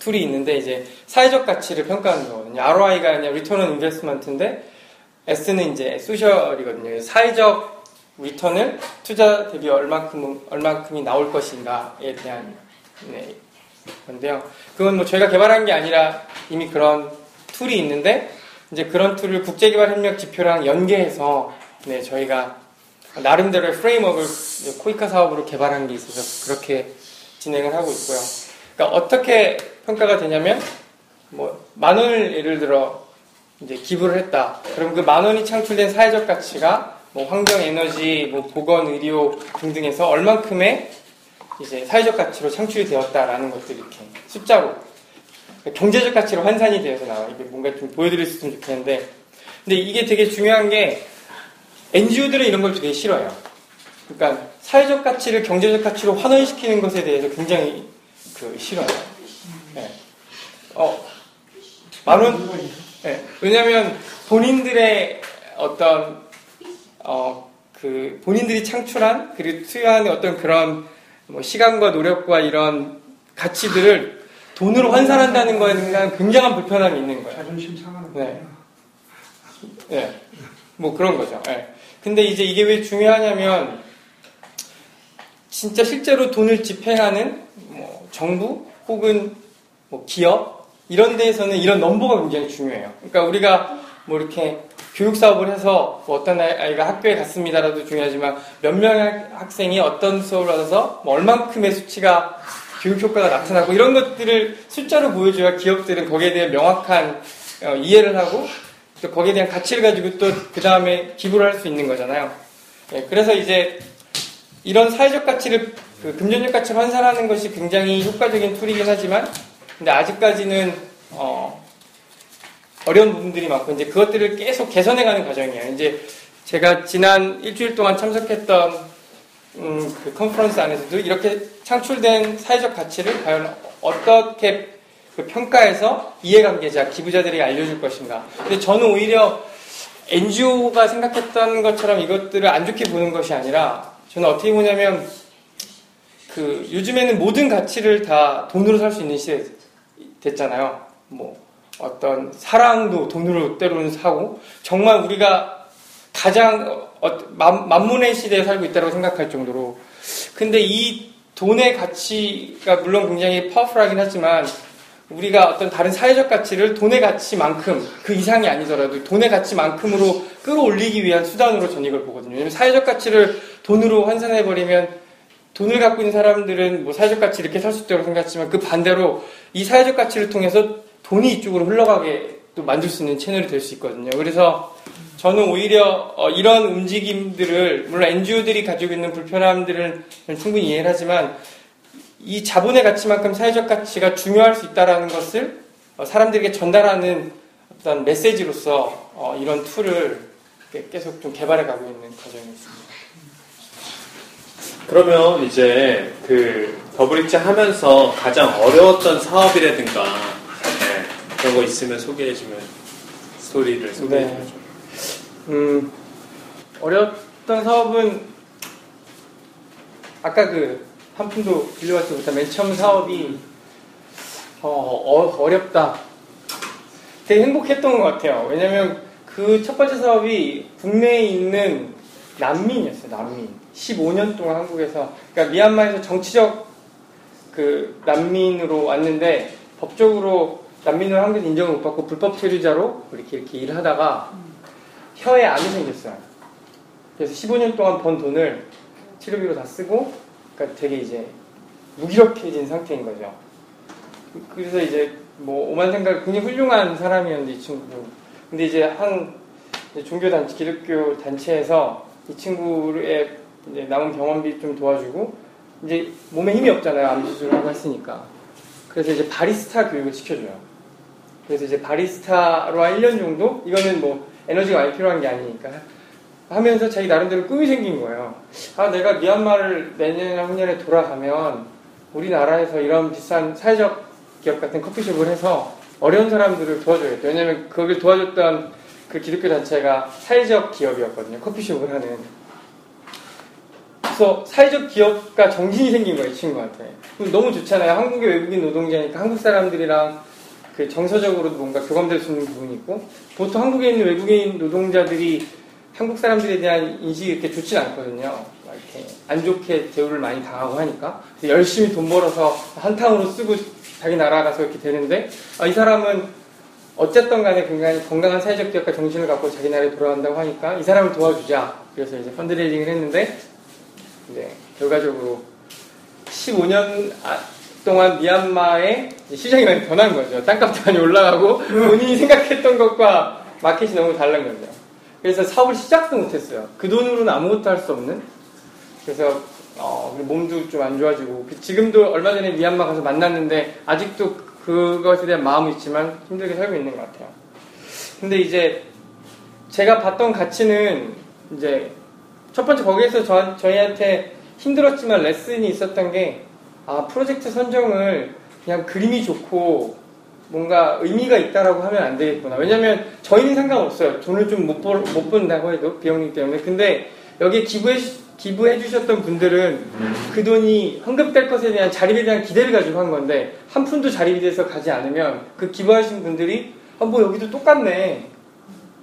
툴이 있는데 이제 사회적 가치를 평가하는 거거든요. ROI가 그냥 Return on Investment인데 S는 이제 social이거든요. 사회적 return을 투자 대비 얼마큼 얼마큼이 나올 것인가에 대한 네, 건데요. 그건 뭐 저희가 개발한 게 아니라 이미 그런 tool이 있는데 이제 그런 tool을 국제개발협력 지표랑 연계해서 네, 저희가 나름대로의 이제 코이카 사업으로 개발한 게 있어서 그렇게 진행을 하고 있고요. 그러니까 어떻게 평가가 되냐면 뭐 만 원을 예를 들어 이제 기부를 했다. 그럼 그 만 원이 창출된 사회적 가치가 뭐 환경, 에너지, 뭐 보건, 의료 등등에서 얼만큼의 이제 사회적 가치로 창출이 되었다라는 것들 이렇게 숫자로 경제적 가치로 환산이 되어서 나와. 이게 뭔가 좀 보여드릴 수 있으면 좋겠는데, 근데 이게 되게 중요한 게 NGO들은 이런 걸 되게 싫어요. 그러니까 사회적 가치를 경제적 가치로 환원시키는 것에 대해서 굉장히 그 싫어요. 네. 어, 만원, 네. 왜냐하면 본인들의 어떤 어, 그 본인들이 창출한 그리고 투여하는 어떤 그런 뭐 시간과 노력과 이런 가치들을 돈으로 환산한다는 거에 대한 굉장한 불편함이 있는 거예요. 자존심 상하는 네. 거예요. 예. 뭐 그런 거죠. 예. 근데 이제 이게 왜 중요하냐면 진짜 실제로 돈을 집행하는 뭐 정부 혹은 뭐 기업 이런 데에서는 이런 넘버가 굉장히 중요해요. 그러니까 우리가 뭐 이렇게 교육 사업을 해서 뭐 어떤 아이- 아이가 학교에 갔습니다라도 중요하지만 몇 명의 학생이 어떤 수업을 받아서 뭐 얼만큼의 수치가 교육 효과가 나타나고 이런 것들을 숫자로 보여줘야 기업들은 거기에 대한 명확한 어, 이해를 하고 또 거기에 대한 가치를 가지고 또 그 다음에 기부를 할 수 있는 거잖아요. 예, 그래서 이제 이런 사회적 가치를 그 금전적 가치를 환산하는 것이 굉장히 효과적인 툴이긴 하지만 근데 아직까지는 어, 어려운 부분들이 많고 이제 그것들을 계속 개선해가는 과정이에요. 이제 제가 지난 일주일 동안 참석했던 음, 그 컨퍼런스 안에서도 이렇게 창출된 사회적 가치를 과연 어떻게 그 평가해서 이해관계자, 기부자들에게 알려줄 것인가. 근데 저는 오히려 NGO가 생각했던 것처럼 이것들을 안 좋게 보는 것이 아니라 저는 어떻게 보냐면 그 요즘에는 모든 가치를 다 돈으로 살 수 있는 시대 됐잖아요. 뭐 어떤 사랑도 돈으로 때로는 사고 정말 우리가 가장 어, 만, 만문의 시대에 살고 있다고 생각할 정도로 근데 이 돈의 가치가 물론 굉장히 파워풀하긴 하지만 우리가 어떤 다른 사회적 가치를 돈의 가치만큼 그 이상이 아니더라도 돈의 가치만큼으로 끌어올리기 위한 수단으로 전 이걸 보거든요. 왜냐면 사회적 가치를 돈으로 환산해 버리면 돈을 갖고 있는 사람들은 뭐 사회적 가치 이렇게 살 수 있다고 생각하지만 그 반대로 이 사회적 가치를 통해서 돈이 이쪽으로 흘러가게 또 만들 수 있는 채널이 될 수 있거든요. 그래서 저는 오히려 어, 이런 움직임들을 물론 NGO들이 가지고 있는 불편함들은 충분히 이해를 하지만 이 자본의 가치만큼 사회적 가치가 중요할 수 있다라는 것을 어, 사람들에게 전달하는 어떤 메시지로서 어, 이런 tool을 계속 좀 개발해 가고 있는 과정이 있습니다. 그러면 이제 그 더블릭지 하면서 가장 어려웠던 사업이라든가 네, 그런 거 있으면 소개해주면 스토리를 소개해주면 좀. 음, 어려웠던 사업은 아까 그 한 푼도 빌려받지 못한 맨 처음 사업이 어, 렵다 되게 행복했던 것 같아요. 왜냐면 그 첫 번째 사업이 국내에 있는 난민이었어요. 난민. 15년 동안 한국에서 그러니까 미얀마에서 정치적 그 난민으로 왔는데 법적으로 난민으로 한국에서 인정을 못 받고 불법 체류자로 이렇게 이렇게 일을 하다가 혀에 암이 생겼어요. 그래서 15년 동안 번 돈을 치료비로 다 쓰고, 그러니까 되게 이제 무기력해진 상태인 거죠. 그래서 이제 뭐 오만 생각 굉장히 훌륭한 사람이었는데 이 친구. 근데 이제 한 종교 단체 기독교 단체에서 이 친구의 이제 남은 병원비 좀 도와주고 이제 몸에 힘이 없잖아요. 암 수술을 하고 했으니까. 그래서 이제 바리스타 교육을 시켜줘요. 그래서 이제 바리스타로 한 1년 정도? 이거는 뭐 에너지가 많이 필요한 게 아니니까. 하면서 자기 나름대로 꿈이 생긴 거예요. 아, 내가 미얀마를 내년이나 후년에 돌아가면 우리나라에서 이런 비싼 사회적 기업 같은 커피숍을 해서 어려운 사람들을 도와줘야겠다. 왜냐면 거길 도와줬던 그 기독교 단체가 사회적 기업이었거든요. 커피숍을 하는. 그래서 사회적 기업가 정신이 생긴 거예요, 이 친구한테. 너무 좋잖아요. 한국의 외국인 노동자니까 한국 사람들이랑 그 정서적으로도 뭔가 교감될 수 있는 부분이 있고, 보통 한국에 있는 외국인 노동자들이 한국 사람들에 대한 인식이 이렇게 좋진 않거든요. 막 이렇게 안 좋게 대우를 많이 당하고 하니까. 열심히 돈 벌어서 한탕으로 쓰고 자기 나라 가서 이렇게 되는데, 아, 이 사람은 어쨌든 간에 굉장히 건강한 사회적 기업가 정신을 갖고 자기 나라에 돌아간다고 하니까 이 사람을 도와주자. 그래서 이제 펀드레이징을 했는데, 이제 결과적으로 15년 동안 미얀마의 시장이 많이 변한 거죠. 땅값도 많이 올라가고 본인이 생각했던 것과 마켓이 너무 다른 거죠. 그래서 사업을 시작도 못했어요. 그 돈으로는 아무것도 할 수 없는. 그래서 어, 몸도 좀 안 좋아지고 그 지금도 얼마 전에 미얀마 가서 만났는데 아직도 그것에 대한 마음은 있지만 힘들게 살고 있는 것 같아요. 근데 이제 제가 봤던 가치는 이제 첫 번째 거기에서 저, 저희한테 힘들었지만 레슨이 있었던 게 아, 프로젝트 선정을 그냥 그림이 좋고 뭔가 의미가 있다라고 하면 안 되겠구나. 왜냐면 저희는 상관없어요. 돈을 좀 못 못 번다고 해도 비용님 때문에. 근데 여기 기부해 기부해 주셨던 분들은 그 돈이 환급될 것에 대한 자립에 대한 기대를 가지고 한 건데 한 푼도 자립이 돼서 가지 않으면 그 기부하신 분들이 아, 뭐 여기도 똑같네.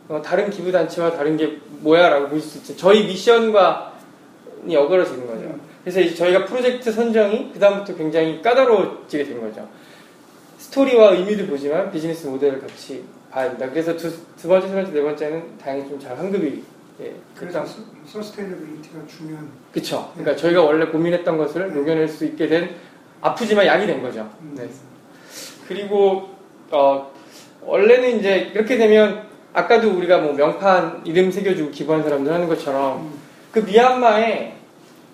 어, 다른 기부 단체와 다른 게 뭐야라고 볼 수 있죠. 저희 미션과 이 어그러지는 거죠. 그래서 이제 저희가 프로젝트 선정이 그 다음부터 굉장히 까다로워지게 된 거죠. 스토리와 의미도 보지만 비즈니스 모델을 같이 봐야 된다. 그래서 두, 두 번째, 세 번째, 네 번째는 다행히 좀 잘 환급이 예, 그래서 sustainability가 중요한 그쵸. 그러니까 저희가 원래 고민했던 것을 녹여낼 수 있게 된 아프지만 약이 된 거죠. 음. 네. 그리고 어, 원래는 이제 이렇게 되면 아까도 우리가 뭐 명판 이름 새겨주고 기부한 사람들 하는 것처럼 음. 그 미얀마에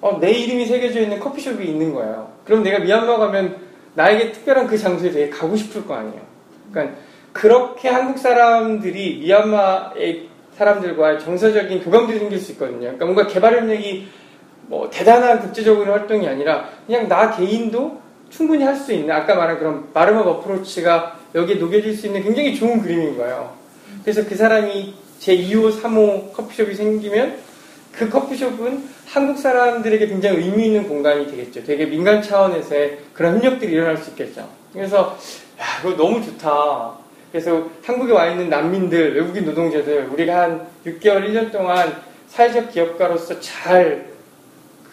어, 내 이름이 새겨져 있는 커피숍이 있는 거예요. 그럼 내가 미얀마 가면 나에게 특별한 그 장소에 되게 가고 싶을 거 아니에요. 그러니까 그렇게 한국 사람들이 미얀마의 사람들과 정서적인 교감들이 생길 수 있거든요. 그러니까 뭔가 개발 협력이 뭐 대단한 국제적인 활동이 아니라 그냥 나 개인도 충분히 할 수 있는 아까 말한 그런 마름업 어프로치가 여기에 녹여질 수 있는 굉장히 좋은 그림인 거예요. 그래서 그 사람이 제 2호, 3호 커피숍이 생기면 그 커피숍은 한국 사람들에게 굉장히 의미 있는 공간이 되겠죠. 되게 민간 차원에서의 그런 협력들이 일어날 수 있겠죠. 그래서 야, 이거 너무 좋다. 그래서 한국에 와 있는 난민들, 외국인 노동자들, 우리가 한 6개월, 1년 동안 사회적 기업가로서 잘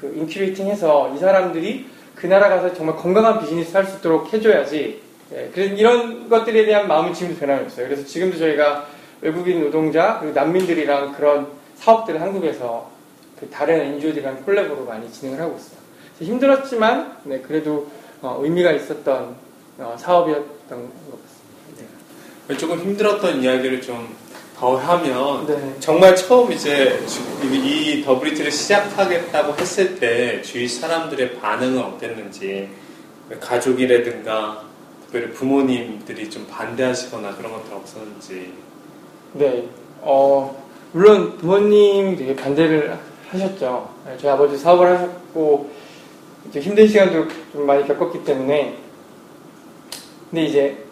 그 인큐레이팅해서 이 사람들이 그 나라 가서 정말 건강한 비즈니스 할 수 있도록 해줘야지. 예, 그래서 이런 것들에 대한 마음은 지금도 변함이 없어요. 그래서 지금도 저희가 외국인 노동자 그리고 난민들이랑 그런 사업들을 한국에서 그 다른 NGO들이랑 콜라보로 많이 진행을 하고 있어요. 힘들었지만 네, 그래도 어, 의미가 있었던 어, 사업이었던 것 같습니다. 네. 조금 힘들었던 이야기를 좀 더 하면 네. 정말 처음 이제 이 더브릿지를 시작하겠다고 했을 때 주위 사람들의 반응은 어땠는지 가족이라든가 부모님들이 좀 반대하시거나 그런 것들 없었는지 네, 어, 물론 부모님이 되게 반대를 하셨죠. 네, 저희 아버지 사업을 하셨고, 이제 힘든 시간도 좀 많이 겪었기 때문에. 근데 이제,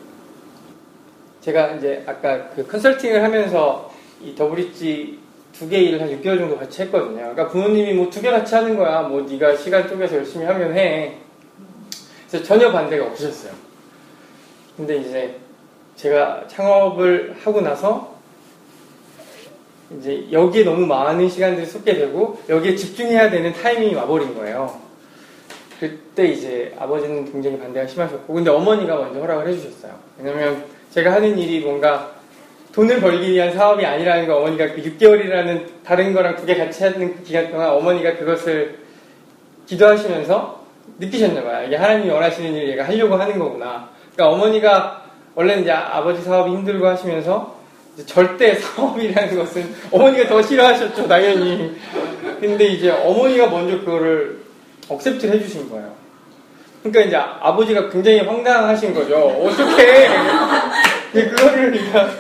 제가 이제 아까 그 컨설팅을 하면서 이 더블리지 두 개 일을 한 6개월 정도 같이 했거든요. 그러니까 부모님이 뭐 두 개 같이 하는 거야. 뭐 네가 시간 쪼개서 열심히 하면 해. 그래서 전혀 반대가 없으셨어요. 근데 이제 제가 창업을 하고 나서 이제 여기에 너무 많은 시간들이 쏟게 되고 여기에 집중해야 되는 타이밍이 와버린 거예요. 그때 이제 아버지는 굉장히 반대가 심하셨고 근데 어머니가 먼저 허락을 해주셨어요. 왜냐면 제가 하는 일이 뭔가 돈을 벌기 위한 사업이 아니라는 거 어머니가 그 6개월이라는 다른 거랑 두 개 같이 하는 그 기간 동안 어머니가 그것을 기도하시면서 느끼셨나 봐요. 이게 하나님이 원하시는 일을 얘가 하려고 하는 거구나. 그러니까 어머니가 원래는 이제 아버지 사업이 힘들고 하시면서 절대 사업이라는 것은 어머니가 더 싫어하셨죠, 당연히. 근데 이제 어머니가 먼저 그거를 억셉트를 해주신 거예요. 그러니까 이제 아버지가 굉장히 황당하신 거죠. 어떻게 그거를 그러니까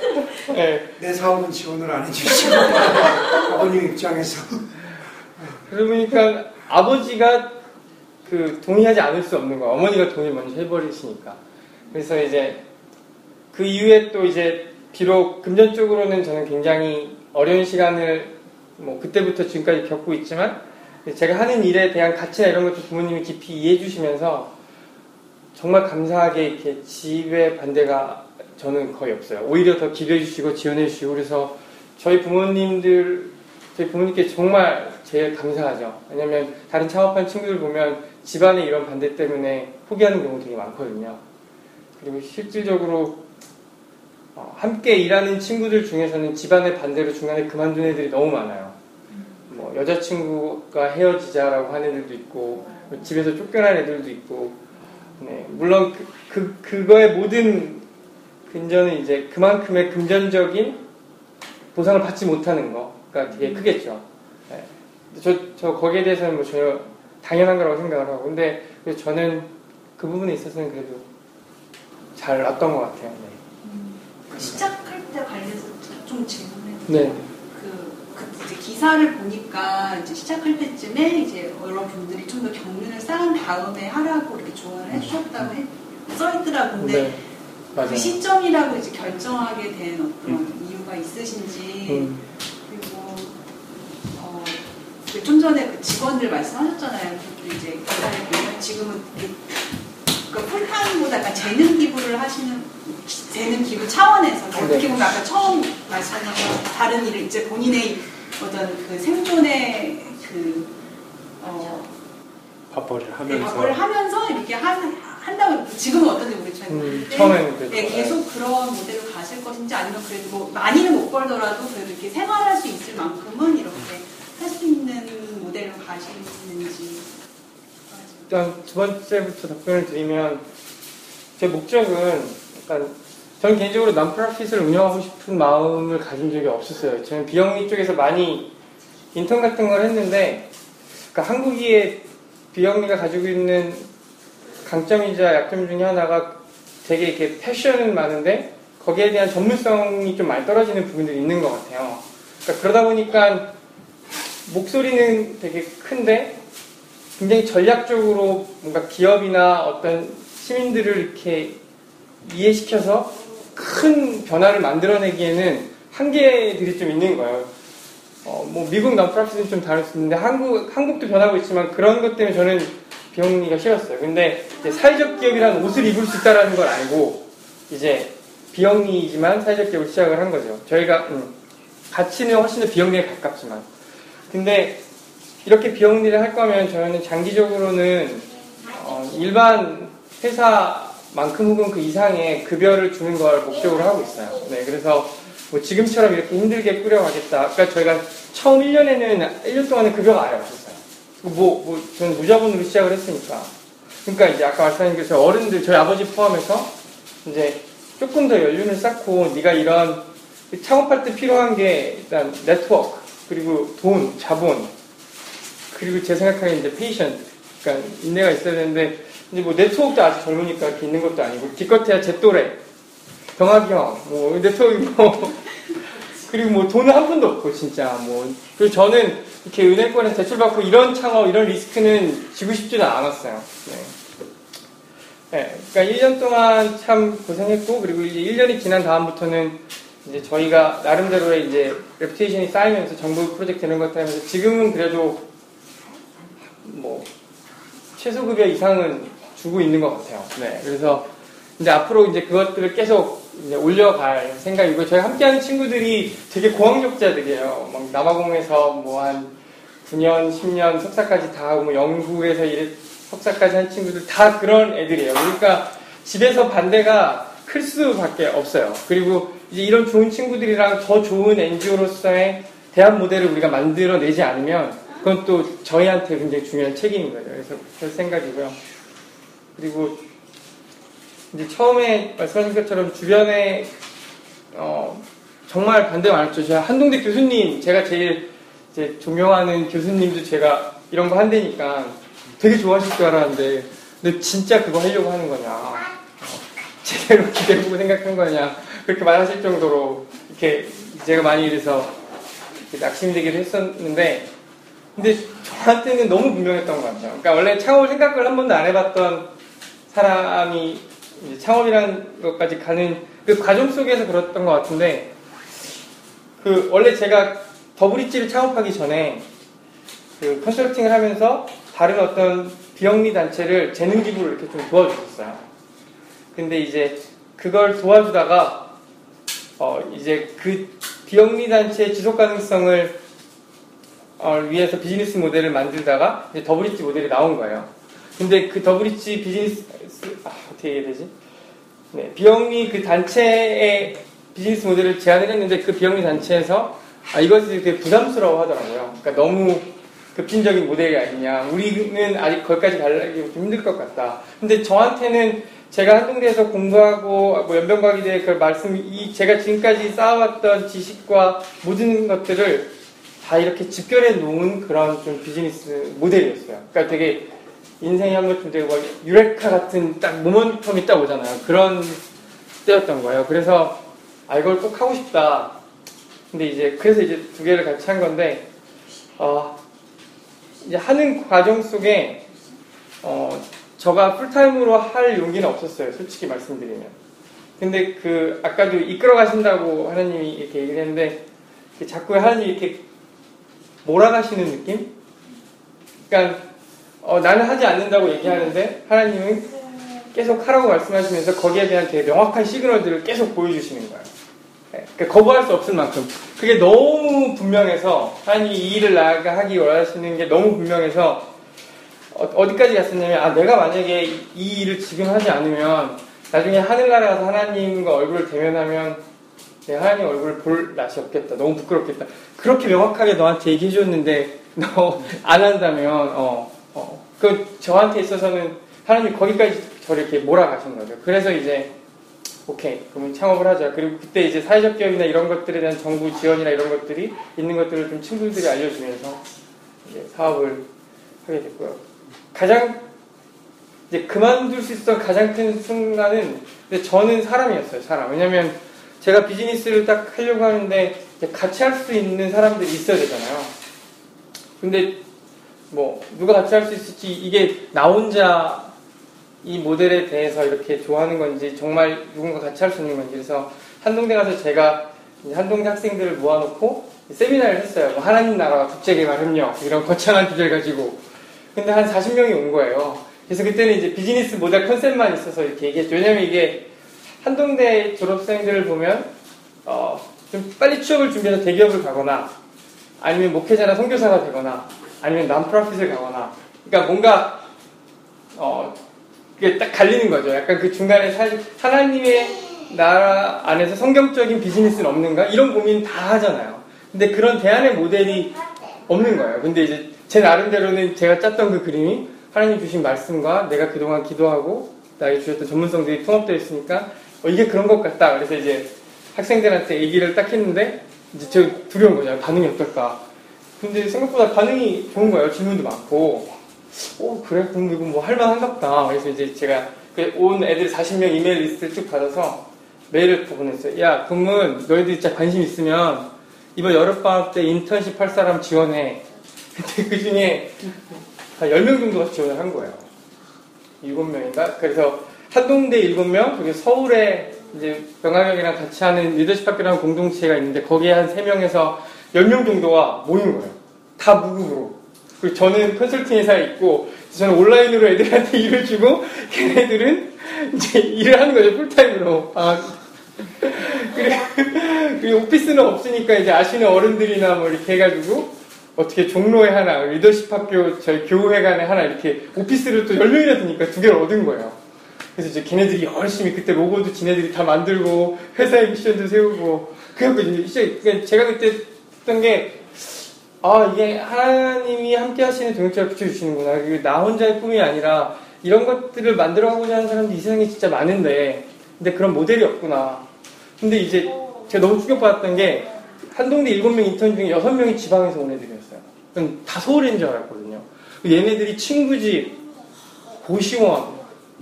네. 내 사업은 지원을 안 해주시고 아버님 입장에서 그러니까 아버지가 그 동의하지 않을 수 없는 거야. 어머니가 동의 먼저 해버리시니까. 그래서 이제 그 이후에 또 이제 비록 금전적으로는 저는 굉장히 어려운 시간을 뭐 그때부터 지금까지 겪고 있지만 제가 하는 일에 대한 가치나 이런 것도 부모님이 깊이 이해해 주시면서 정말 감사하게 이렇게 집의 반대가 저는 거의 없어요. 오히려 더 기대해 주시고 지원해 주시고 그래서 저희 부모님들 저희 부모님께 정말 제일 감사하죠. 왜냐면 다른 창업한 친구들 보면 집안의 이런 반대 때문에 포기하는 경우 되게 많거든요. 그리고 실질적으로 어, 함께 일하는 친구들 중에서는 집안의 반대로 중간에 그만둔 애들이 너무 많아요. 뭐 여자친구가 헤어지자라고 하는 애들도 있고 뭐 집에서 쫓겨난 애들도 있고 네, 물론 그, 그 그거의 모든 근저는 이제 그만큼의 금전적인 보상을 받지 못하는 거가 되게 크겠죠. 네. 저, 저 거기에 대해서는 뭐 전혀 당연한 거라고 생각을 하고 근데 저는 그 부분에 있어서는 그래도 잘 났던 것 같아요. 그 시작할 때 관련해서 좀 질문해. 네. 그, 그 이제 기사를 보니까 이제 시작할 때쯤에 이제 여러분들이 좀 더 경륜을 쌓은 다음에 하라고 이렇게 조언을 해주셨다고 해, 써있더라고. 근데 네. 맞아요. 그 시점이라고 이제 결정하게 된 어떤 이유가 있으신지 음. 그리고 어, 그좀 전에 그 직원들 말씀하셨잖아요. 그것도 이제 기사를 보면 지금은 그, 그 풀타임보다 약간 재능 기부를 하시는 재능 기부 차원에서 어떻게 보면 아까 처음 말씀하신 것 다른 일을 이제 본인의 어떤 그 생존의 그 어, 밥벌이를 네, 하면서. 밥을 하면서 이렇게 한, 한다고 지금은 어떤지 모르겠지만 음, 처음에는 그랬죠. 네, 계속 그런 모델로 가실 것인지 아니면 그래도 뭐 많이는 못 벌더라도 그래도 이렇게 생활할 수 있을 만큼은 이렇게 할 수 있는 모델로 가시는지. 일단 두 번째부터 답변을 드리면 제 목적은 약간 저는 개인적으로 남프라핏을 운영하고 싶은 마음을 가진 적이 없었어요. 저는 비영리 쪽에서 많이 인턴 같은 걸 했는데 그러니까 한국의 비영리가 가지고 있는 강점이자 약점 중에 하나가 되게 이렇게 패션은 많은데 거기에 대한 전문성이 좀 많이 떨어지는 부분들이 있는 것 같아요. 그러니까 그러다 보니까 목소리는 되게 큰데 굉장히 전략적으로 뭔가 기업이나 어떤 시민들을 이렇게 이해시켜서 큰 변화를 만들어내기에는 한계들이 좀 있는 거예요. 어, 뭐 미국 남프라핏은 좀 다를 수 있는데 한국 한국도 변하고 있지만 그런 것 때문에 저는 비영리가 싫었어요. 근데 사회적 기업이란 옷을 입을 수 있다라는 걸 알고 이제 비영리이지만 사회적 기업을 시작을 한 거죠. 저희가 음, 가치는 훨씬 더 비영리에 가깝지만 근데 이렇게 비영리를 할 거면 저희는 장기적으로는 어, 일반 회사 만큼 혹은 그 이상의 급여를 주는 걸 목적으로 하고 있어요. 네, 그래서 뭐 지금처럼 이렇게 힘들게 꾸려가겠다. 그러니까 저희가 처음 1년에는 1년 동안은 급여가 아예 없었어요. 뭐, 뭐, 저는 무자본으로 시작을 했으니까. 그러니까 이제 아까 말씀하신 게 저희 어른들, 저희 아버지 포함해서 이제 조금 더 연륜을 쌓고 네가 이런 창업할 때 필요한 게 일단 네트워크, 그리고 돈, 자본, 그리고 제 생각하기에 이제 patience, 그러니까 인내가 있어야 되는데 이제 뭐 네트워크도 아직 젊으니까 있는 것도 아니고 기껏해야 제 또래, 병학이 형, 뭐 네트워크 뭐 그리고 뭐 돈은 한 푼도 없고 진짜 뭐 그리고 저는 이렇게 은행권에서 대출받고 이런 창업, 이런 리스크는 지고 싶지도 않았어요. 네. 네, 그러니까 1년 동안 참 고생했고 그리고 이제 1년이 지난 다음부터는 이제 저희가 나름대로의 이제 reputation이 쌓이면서 정부 프로젝트 이런 것들 하면서 지금은 그래도 뭐 최소 급여 이상은 주고 있는 것 같아요. 네, 그래서 이제 앞으로 이제 그것들을 계속 이제 올려갈 생각이고 저희 함께하는 친구들이 되게 고학력자들이에요. 막 남아공에서 뭐 한 9년, 10년 석사까지 다 하고 뭐 영국에서 이래 석사까지 한 친구들 다 그런 애들이에요. 그러니까 집에서 반대가 클 수밖에 없어요. 그리고 이제 이런 좋은 친구들이랑 더 좋은 NGO로서의 대안 모델을 우리가 만들어내지 않으면 그건 또 저희한테 굉장히 중요한 책임인 거죠. 그래서 그럴 생각이고요. 그리고 이제 처음에 말씀하신 것처럼 주변에 어, 정말 반대 많았죠. 제가 한동대 교수님, 제가 제일 존경하는 교수님도 제가 이런 거 한다니까 되게 좋아하실 줄 알았는데, 근데 진짜 그거 하려고 하는 거냐? 어, 제대로 기대보고 생각한 거냐? 그렇게 말하실 정도로 이렇게 제가 많이 이래서 낙심되기도 했었는데, 근데 저한테는 너무 분명했던 것 같아요. 그러니까 원래 창업을 생각을 한 번도 안 해봤던 사람이 창업이라는 것까지 가는 그 과정 속에서 그랬던 것 같은데 그 원래 제가 더블리치를 창업하기 전에 그 컨설팅을 하면서 다른 어떤 비영리 단체를 재능 기부를 이렇게 좀 도와줬었어요. 근데 이제 그걸 도와주다가 어 이제 그 비영리 단체의 지속 가능성을 어 위해서 비즈니스 모델을 만들다가 더브릿지 모델이 나온 거예요. 근데 그 더브릿지 비즈니스 아, 어떻게 얘기해야 되지? 네, 비영리 그 단체의 비즈니스 모델을 제안을 했는데 그 비영리 단체에서 아, 이것이 되게 부담스러워 하더라고요. 그러니까 너무 급진적인 모델이 아니냐. 우리는 아직 거기까지 가기 좀 힘들 것 같다. 근데 저한테는 제가 한동대에서 공부하고 뭐 연변과기대 그 말씀, 이 제가 지금까지 쌓아왔던 지식과 모든 것들을 다 이렇게 집결해 놓은 그런 좀 비즈니스 모델이었어요. 그러니까 되게 인생이 한 번쯤 되고 막 유레카 같은 딱 모멘텀이 딱 오잖아요. 그런 때였던 거예요. 그래서 아 이걸 꼭 하고 싶다. 근데 이제 그래서 이제 두 개를 같이 한 건데 어, 이제 하는 과정 속에 어, 저가 풀타임으로 할 용기는 없었어요. 솔직히 말씀드리면. 근데 그 아까도 이끌어 가신다고 하나님이 이렇게 얘기를 했는데 자꾸 하나님이 이렇게 몰아가시는 느낌? 그러니까 어, 나는 하지 않는다고 얘기하는데 하나님은 계속 하라고 말씀하시면서 거기에 대한 되게 명확한 시그널들을 계속 보여주시는 거예요. 네, 그러니까 거부할 수 없을 만큼. 그게 너무 분명해서 하나님이 이 일을 나가 하기 원하시는 게 너무 분명해서 어, 디까지 갔었냐면 아 내가 만약에 이 일을 지금 하지 않으면 나중에 하늘나라 가서 하나님과 얼굴을 대면하면 내 하나님 얼굴을 볼 낯이 없겠다. 너무 부끄럽겠다. 그렇게 명확하게 너한테 얘기해 줬는데 너 안 한다면 어, 어, 그 저한테 있어서는 하나님 거기까지 저를 이렇게 몰아가신 거죠. 그래서 이제 오케이 그러면 창업을 하자. 그리고 그때 이제 사회적 기업이나 이런 것들에 대한 정부 지원이나 이런 것들이 있는 것들을 좀 친구들이 알려주면서 이제 사업을 하게 됐고요. 가장 이제 그만둘 수 있었던 가장 큰 순간은 근데 저는 사람이었어요 사람. 왜냐면 제가 비즈니스를 딱 하려고 하는데 같이 할 수 있는 사람들이 있어야 되잖아요. 근데 뭐 누가 같이 할 수 있을지 이게 나 혼자 이 모델에 대해서 이렇게 좋아하는 건지 정말 누군가 같이 할 수 있는 건지 그래서 한동대 가서 제가 한동대 학생들을 모아놓고 세미나를 했어요. 뭐 하나님 나라와 국제 개발 협력 이런 거창한 주제를 가지고 근데 한 40명이 온 거예요. 그래서 그때는 이제 비즈니스 모델 컨셉만 있어서 이렇게 얘기했죠. 왜냐면 이게 한동대 졸업생들을 보면 어, 좀 빨리 취업을 준비해서 대기업을 가거나 아니면 목회자나 선교사가 되거나 아니면 남프라핏을 가거나 그러니까 뭔가 어, 그게 딱 갈리는 거죠. 약간 그 중간에 사, 하나님의 나라 안에서 성경적인 비즈니스는 없는가? 이런 고민 다 하잖아요. 근데 그런 대안의 모델이 없는 거예요. 근데 이제 제 나름대로는 제가 짰던 그 그림이 하나님 주신 말씀과 내가 그동안 기도하고 나에게 주셨던 전문성들이 통합되어 있으니까 어, 이게 그런 것 같다. 그래서 이제 학생들한테 얘기를 딱 했는데 이제 저 두려운 거죠. 반응이 어떨까. 근데 생각보다 반응이 좋은 거예요. 질문도 많고. 오 그래? 그럼 이거 뭐 할만한갑다. 그래서 이제 제가 그 온 애들 40명 이메일 리스트를 쭉 받아서 메일을 보냈어요. 야 그러면 너희들 진짜 관심 있으면 이번 여름방학 때 인턴십 할 사람 지원해. 근데 그 중에 한 10명 정도가 지원을 한 거예요. 7명인가? 그래서 한동대 7명 그리고 서울에 이제 병학이 형이랑 같이 하는 리더십 학교라는 공동체가 있는데 거기에 한 3명에서 10명 정도가 모인 거예요. 다 무급으로. 그리고 저는 컨설팅 회사에 있고 저는 온라인으로 애들한테 일을 주고 걔네들은 이제 일을 하는 거죠 풀타임으로. 아. 그리고 오피스는 없으니까 이제 아시는 어른들이나 뭐 이렇게 해가지고 어떻게 종로에 하나 리더십 학교 저희 교회관에 하나 이렇게 오피스를 또 10명이나 드니까 두 개를 얻은 거예요. 그래서 이제 걔네들이 열심히 그때 로고도 지네들이 다 만들고 회사의 미션도 세우고 그래갖고 이제 제가 그때 했던 게 아, 이게 하나님이 함께 하시는 동역자를 붙여주시는구나. 나 혼자의 꿈이 아니라 이런 것들을 만들어가고자 하는 사람들이 이 세상에 진짜 많은데, 근데 그런 모델이 없구나. 근데 이제 제가 너무 충격받았던 게, 한동대 7명 인턴 중에 6명이 지방에서 온 애들이었어요. 다 서울인 줄 알았거든요. 얘네들이 친구 집, 고시원,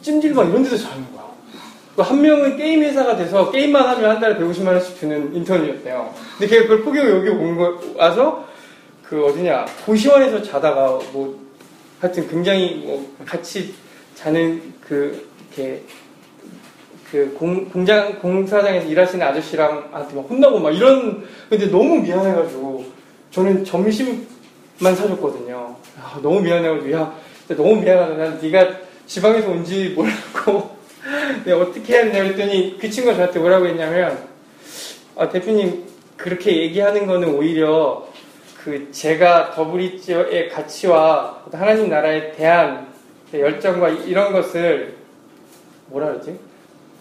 찜질방 이런 데서 자는 거야. 한 명은 게임 회사가 돼서 게임만 하면 한 달에 150만 원씩 주는 인턴이었대요. 근데 걔가 그걸 포기하고 여기 온 거, 와서 그 어디냐 고시원에서 자다가 뭐 하여튼 굉장히 뭐 같이 자는 그 이렇게 그 공, 공장 공사장에서 일하시는 아저씨랑 한테 막 혼나고 막 이런 근데 너무 미안해가지고 저는 점심만 사줬거든요. 아, 너무 미안해가지고 야 너무 미안하다. 난 네가 지방에서 온지 몰랐고 내가 어떻게 해야 되냐 그랬더니 그 친구가 저한테 뭐라고 했냐면 아, 대표님 그렇게 얘기하는 거는 오히려 그 제가 더블리치의 가치와 하나님 나라에 대한 열정과 이런 것을 뭐라 그러지?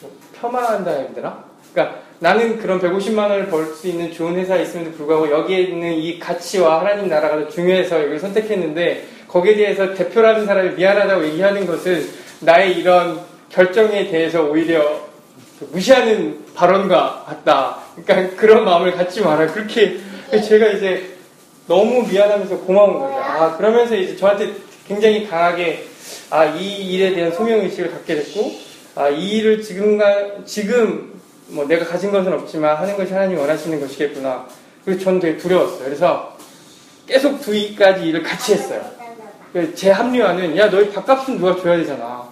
뭐 폄하한다 해야 되나? 그러니까 나는 그런 150만 원을 벌 수 있는 좋은 회사에 있음에도 불구하고 여기에 있는 이 가치와 하나님 나라가 더 중요해서 여기를 선택했는데 거기에 대해서 대표라는 사람이 미안하다고 얘기하는 것은 나의 이런 결정에 대해서 오히려 무시하는 발언과 같다. 그러니까 그런 마음을 갖지 마라. 그렇게 제가 이제 너무 미안하면서 고마운 거예요. 아 그러면서 이제 저한테 굉장히 강하게 아 이 일에 대한 소명 의식을 갖게 됐고 아 이 일을 지금가 지금 뭐 내가 가진 것은 없지만 하는 것이 하나님 원하시는 것이겠구나. 그래서 전 되게 두려웠어요. 그래서 계속 두 이까지 일을 같이 했어요. 그제 합리화는 야 너희 밥값은 누가 줘야 되잖아.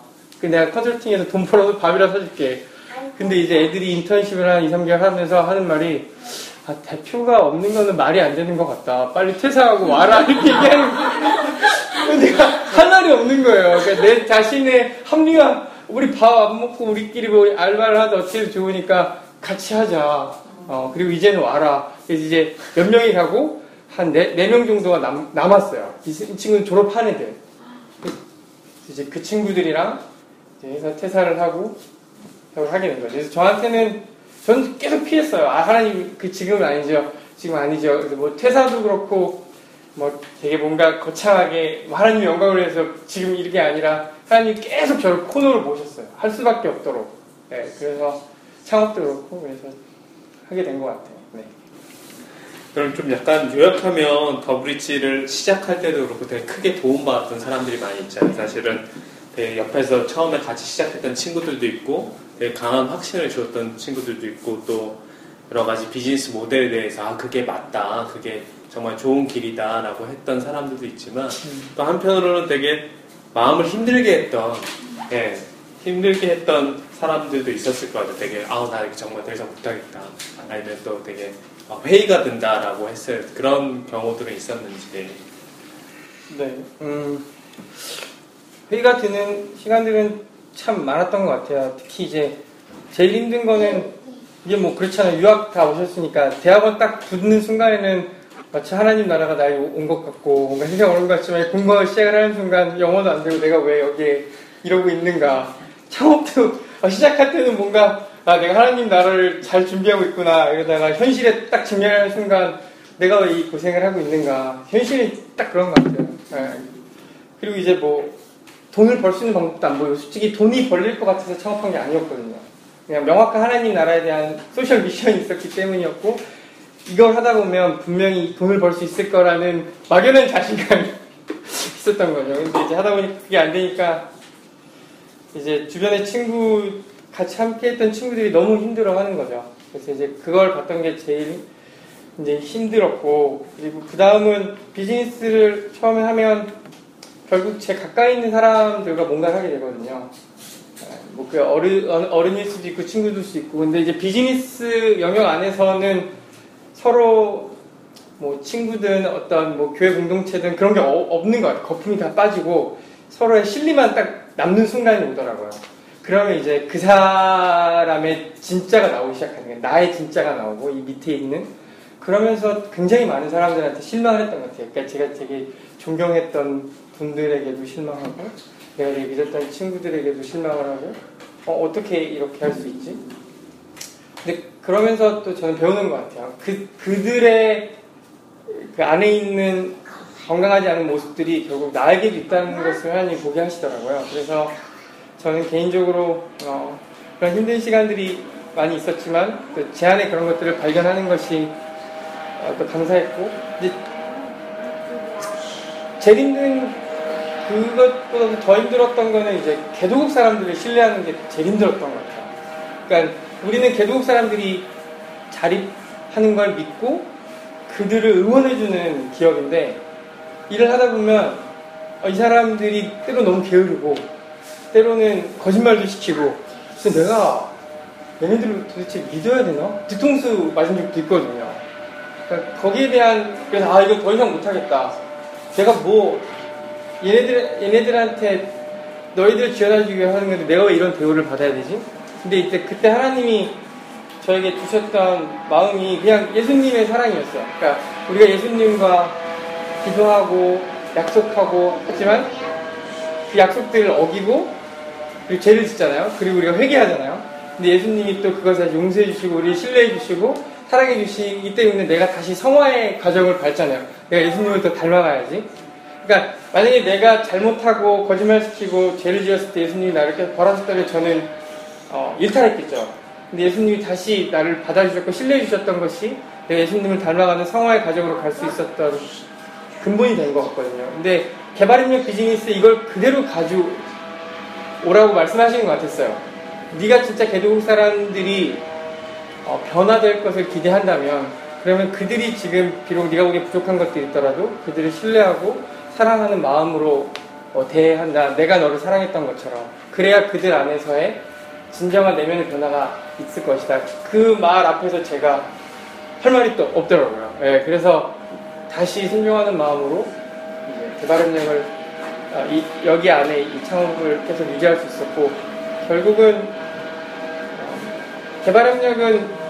그 내가 컨설팅에서 돈 벌어서 밥이라 사줄게. 근데 이제 애들이 인턴십을 한 2, 3개월 하면서 하는 말이 아, 대표가 없는 거는 말이 안 되는 것 같다. 빨리 퇴사하고 와라. 이렇게 얘기하는 거예요. 내가 할 말이 없는 거예요. 그러니까 내 자신의 합리화, 우리 밥 안 먹고 우리끼리 뭐 알바를 하다 어떻게 좋으니까 같이 하자. 어, 그리고 이제는 와라. 그래서 이제 몇 명이 가고 한 네, 네 명 정도가 남, 남았어요. 이, 이 친구는 졸업한 애들. 이제 그 친구들이랑 해서 퇴사를 하고 작업을 하게 된 거죠. 그래서 저한테는 저는 계속 피했어요. 아 하나님 그 지금은 아니죠. 지금 아니죠. 그래서 뭐 퇴사도 그렇고 뭐 되게 뭔가 거창하게 뭐 하나님 영광을 위해서 지금 이렇게 아니라 하나님 계속 저를 코너로 모셨어요. 할 수밖에 없도록. 네, 그래서 창업도 그렇고 그래서 하게 된 것 같아요. 네. 그럼 좀 약간 요약하면 더브리지를 시작할 때도 그렇고 되게 크게 도움받았던 사람들이 많이 있잖아요. 사실은 되게 옆에서 처음에 같이 시작했던 친구들도 있고 되게 강한 확신을 주었던 친구들도 있고 또 여러 가지 비즈니스 모델에 대해서 아 그게 맞다 그게 정말 좋은 길이다라고 했던 사람들도 있지만 또 한편으로는 되게 마음을 힘들게 했던 예, 힘들게 했던 사람들도 있었을 것 같아요. 되게 아우 나 이거 정말 더 이상 못하겠다 아니면 또 되게 아, 회의가 된다라고 했을 그런 경우들은 있었는지 네. 음, 회의가 드는 시간들은 참 많았던 것 같아요. 특히 이제 제일 힘든 거는 이게 뭐 그렇잖아요. 유학 다 오셨으니까 대학원 딱 붙는 순간에는 마치 하나님 나라가 나에 온 것 같고 뭔가 세상 오는 것 같지만 공부를 시작을 하는 순간 영어도 안 되고 내가 왜 여기에 이러고 있는가 창업도 시작할 때는 뭔가 아 내가 하나님 나라를 잘 준비하고 있구나 이러다가 현실에 딱 직면하는 순간 내가 왜 이 고생을 하고 있는가 현실이 딱 그런 것 같아요. 예. 그리고 이제 뭐 돈을 벌 수 있는 방법도 안 보이고 솔직히 돈이 벌릴 것 같아서 창업한 게 아니었거든요. 그냥 명확한 하나님 나라에 대한 소셜 미션이 있었기 때문이었고 이걸 하다 보면 분명히 돈을 벌 수 있을 거라는 막연한 자신감이 있었던 거죠. 근데 이제 하다 보니 그게 안 되니까 이제 주변에 친구 같이 함께 했던 친구들이 너무 힘들어 하는 거죠. 그래서 이제 그걸 봤던 게 제일 이제 힘들었고 그리고 그 다음은 비즈니스를 처음에 하면 결국 제 가까이 있는 사람들과 뭔가를 하게 되거든요. 뭐그 어른 어른일 수도 있고 친구들 수도 있고 근데 이제 비즈니스 영역 안에서는 서로 뭐 친구든 어떤 뭐 교회 공동체든 그런 게 어- 없는 것 같아요. 거품이 다 빠지고 서로의 실리만 딱 남는 순간이 오더라고요. 그러면 이제 그 사람의 진짜가 나오기 시작하는 거예요. 나의 진짜가 나오고 이 밑에 있는 그러면서 굉장히 많은 사람들한테 실망을 했던 것 같아요. 그러니까 제가 되게 존경했던 분들에게도 실망하고 내가 되게 믿었던 친구들에게도 실망을 하고 어, 어떻게 이렇게 할 수 있지? 근데 그러면서 또 저는 배우는 것 같아요. 그, 그들의 그 안에 있는 건강하지 않은 모습들이 결국 나에게도 있다는 것을 하나님 보게 하시더라고요. 그래서 저는 개인적으로 어, 그런 힘든 시간들이 많이 있었지만 또제 안에 그런 것들을 발견하는 것이 어, 또 감사했고 이제 제일 힘든 그것보다 더 힘들었던 거는 이제 개도국 사람들을 신뢰하는 게 제일 힘들었던 것 같아요. 그러니까 우리는 개도국 사람들이 자립하는 걸 믿고 그들을 응원해주는 기업인데 일을 하다 보면 어, 이 사람들이 때로 너무 게으르고 때로는 거짓말도 시키고 그래서 내가 얘네들을 도대체 믿어야 되나? 뒤통수 맞은 적도 있거든요. 그러니까 거기에 대한 그래서 아 이거 더 이상 못하겠다. 내가 뭐 얘네들 얘네들한테 너희들 지원해주기 위해 하는 건데 내가 왜 이런 대우를 받아야 되지? 근데 이제 그때 하나님이 저에게 주셨던 마음이 그냥 예수님의 사랑이었어요. 그러니까 우리가 예수님과 기도하고 약속하고 하지만 그 약속들을 어기고 그리고 죄를 짓잖아요. 그리고 우리가 회개하잖아요. 근데 예수님이 또 그것을 용서해 주시고 우리 신뢰해 주시고 사랑해 주시기 때문에 내가 다시 성화의 과정을 밟잖아요. 내가 예수님을 더 닮아가야지. 그러니까 만약에 내가 잘못하고 거짓말시키고 죄를 지었을 때 예수님이 나를 이렇게 벌하셨다면 저는 어, 일탈했겠죠. 근데 예수님이 다시 나를 받아주셨고 신뢰해 주셨던 것이 내가 예수님을 닮아가는 성화의 과정으로 갈 수 있었던 근본이 된 것 같거든요. 근데 개발협력 비즈니스 이걸 그대로 가지고 오라고 말씀하시는 것 같았어요. 네가 진짜 개도국 사람들이 어, 변화될 것을 기대한다면 그러면 그들이 지금 비록 네가 보기에 부족한 것들이 있더라도 그들을 신뢰하고 사랑하는 마음으로 어, 대한다. 내가 너를 사랑했던 것처럼 그래야 그들 안에서의 진정한 내면의 변화가 있을 것이다. 그 말 앞에서 제가 할 말이 또 없더라고요. 예, 그래서 다시 순종하는 마음으로 이제 개발협력을 어, 이- 여기 안에 이 창업을 계속 유지할 수 있었고 결국은 어, 개발협력은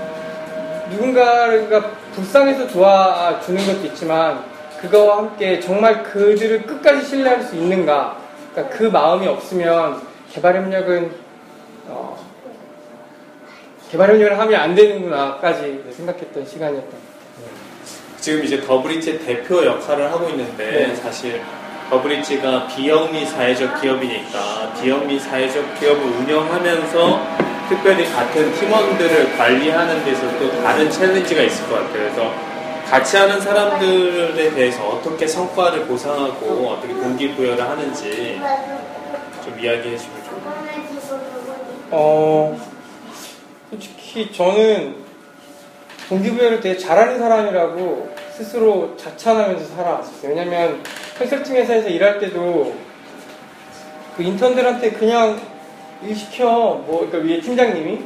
누군가가 불쌍해서 도와주는 것도 있지만 그거와 함께 정말 그들을 끝까지 신뢰할 수 있는가 그러니까 그 마음이 없으면 개발협력은 어, 개발협력을 하면 안 되는구나까지 생각했던 시간이었던. 지금 이제 더브리지의 대표 역할을 하고 있는데 네. 사실 더브리지가 비영리 사회적 기업이니까 비영리 사회적 기업을 운영하면서 특별히 같은 팀원들을 관리하는 데서 또 다른 챌린지가 있을 것 같아요. 그래서 같이 하는 사람들에 대해서 어떻게 성과를 보상하고 어떻게 동기부여를 하는지 좀 이야기해 주시면 좋겠어요. 어, 솔직히 저는 동기부여를 되게 잘하는 사람이라고 스스로 자찬하면서 살아왔었어요. 왜냐면 컨설팅 회사에서 일할 때도 그 인턴들한테 그냥 일 시켜. 뭐, 그러니까 위에 팀장님이.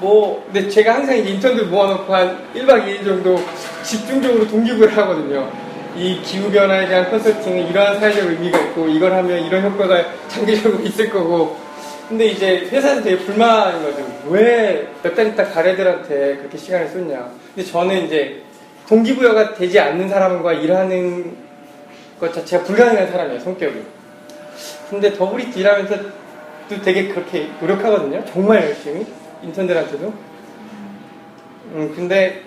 뭐, 근데 제가 항상 인턴들 모아놓고 한 1박 2일 정도 집중적으로 동기부여를 하거든요. 이 기후변화에 대한 컨설팅은 이러한 사회적 의미가 있고, 이걸 하면 이런 효과가 장기적으로 있을 거고, 근데 이제 회사에서 되게 불만인 거죠. 왜 몇 달 있다 갈 애들한테 그렇게 시간을 쏟냐. 근데 저는 이제 동기부여가 되지 않는 사람과 일하는 것 자체가 불가능한 사람이에요, 성격이. 근데 더브릿지 일하면서 또 되게 그렇게 노력하거든요. 정말 열심히. 인턴들한테도. 음, 근데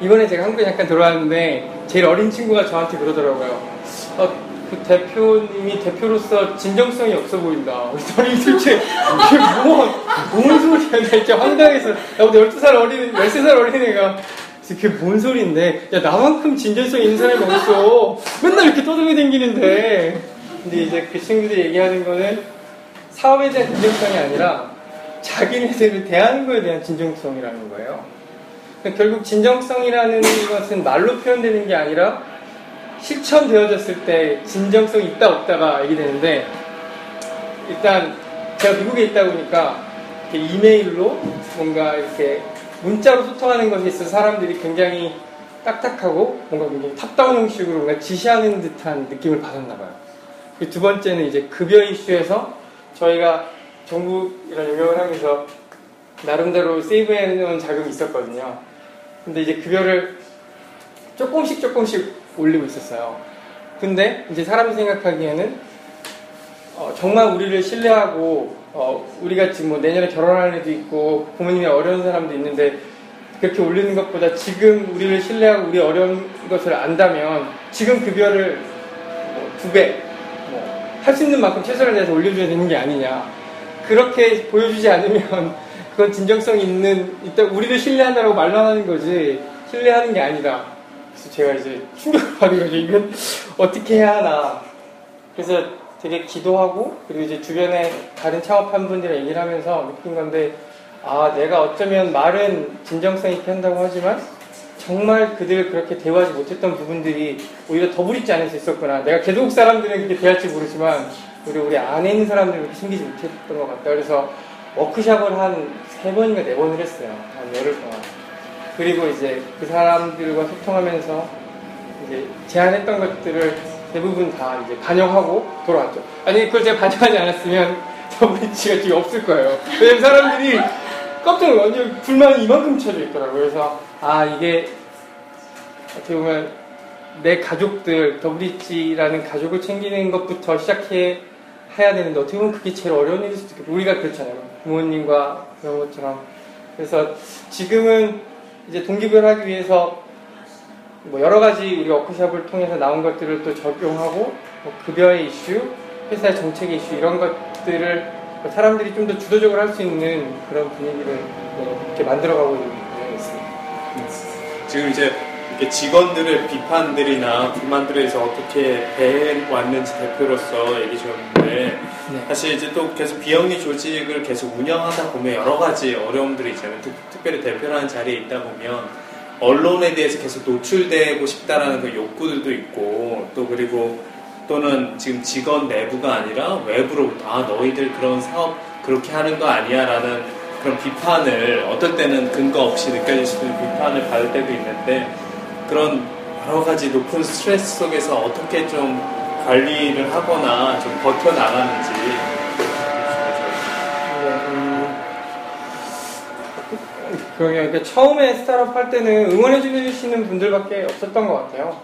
이번에 제가 한국에 잠깐 들어왔는데 제일 어린 친구가 저한테 그러더라고요. 어, 그 대표님이 대표로서 진정성이 없어 보인다. 저는 도대체 이게 뭐, 뭔 소리야. 나 이렇게 황당해서. 나보다 12살 어린, 13살 어린 애가 그게 뭔 소리인데. 야, 나만큼 진정성 있는 사람이 어딨어. 맨날 이렇게 떠들고 다니는데. 근데 이제 그 친구들이 얘기하는 거는 사업에 대한 진정성이 아니라 자기네들을 대하는 거에 대한 진정성이라는 거예요. 그러니까 결국 진정성이라는 것은 말로 표현되는 게 아니라 실천되어졌을 때 진정성이 있다 없다가 알게 되는데 일단 제가 미국에 있다 보니까 이메일로 뭔가 이렇게 문자로 소통하는 것에 있어서 사람들이 굉장히 딱딱하고 뭔가 굉장히 탑다운 형식으로 뭔가 지시하는 듯한 느낌을 받았나 봐요. 그두 번째는 이제 급여 이슈에서 저희가 정부 이런 영역을 하면서 나름대로 세이브해 놓은 자금이 있었거든요. 근데 이제 급여를 조금씩 조금씩 올리고 있었어요. 근데 이제 사람이 생각하기에는 어, 정말 우리를 신뢰하고 어, 우리가 지금 뭐 내년에 결혼할 애도 있고 부모님이 어려운 사람도 있는데 그렇게 올리는 것보다 지금 우리를 신뢰하고 우리 어려운 것을 안다면 지금 급여를 뭐 두 배, 뭐할수 있는 만큼 최선을 다해서 올려줘야 되는 게 아니냐. 그렇게 보여주지 않으면 그건 진정성 있는, 일단 우리를 신뢰한다라고 말만 하는 거지, 신뢰하는 게 아니다. 그래서 제가 이제 충격을 받은 거죠. 이건 어떻게 해야 하나. 그래서 되게 기도하고, 그리고 이제 주변에 다른 창업한 분들이랑 얘기를 하면서 느낀 건데, 아, 내가 어쩌면 말은 진정성 있게 한다고 하지만, 정말 그들 그렇게 대화하지 못했던 부분들이 오히려 더 부딪지 않을 수 있었구나. 내가 개도국 사람들은 그렇게 대할지 모르지만, 우리 우리 안에 있는 사람들은 그렇게 생기지 못했던 것 같다. 그래서 워크샵을 한 세 번인가 네 번을 했어요. 한 열흘 동안. 그리고 이제 그 사람들과 소통하면서 이제 제안했던 것들을 대부분 다 이제 반영하고 돌아왔죠. 아니, 그걸 제가 반영하지 않았으면 더블리치가 지금 없을 거예요. 왜냐면 사람들이 깜짝 놀라 완전 불만이 이만큼 쳐져 있더라고요. 그래서, 아, 이게 어떻게 보면 내 가족들, 더브릿지라는 가족을 챙기는 것부터 시작해 해야 되는데 어떻게 보면 그게 제일 어려운 일일 수도 있고 우리가 그렇잖아요. 부모님과 그런 것처럼. 그래서 지금은 이제 동기부여를 하기 위해서 뭐 여러 가지 우리 워크숍을 통해서 나온 것들을 또 적용하고 뭐 급여의 이슈, 회사의 정책의 이슈 이런 것들을 사람들이 좀 더 주도적으로 할 수 있는 그런 분위기를 네, 이렇게 만들어가고 있는 경향이 있습니다. 지금 이제 이렇게 직원들의 비판들이나 불만들에 대해서 어떻게 대해왔는지 대표로서 얘기 주셨는데 네. 사실 이제 또 계속 비영리 조직을 계속 운영하다 보면 여러 가지 어려움들이 있잖아요. 특, 특별히 대표라는 자리에 있다 보면 언론에 대해서 계속 노출되고 싶다라는 그 욕구들도 있고 또 그리고 또는 지금 직원 내부가 아니라 외부로부터 아 너희들 그런 사업 그렇게 하는 거 아니야라는 그런 비판을 어떨 때는 근거 없이 느껴질 수 있는 비판을 받을 때도 있는데 그런 여러 가지 높은 스트레스 속에서 어떻게 좀 관리를 하거나 좀 버텨 나가는지 네, 음, 그러게요. 그러니까 처음에 스타트업 할 때는 응원해 주시는 분들밖에 없었던 것 같아요.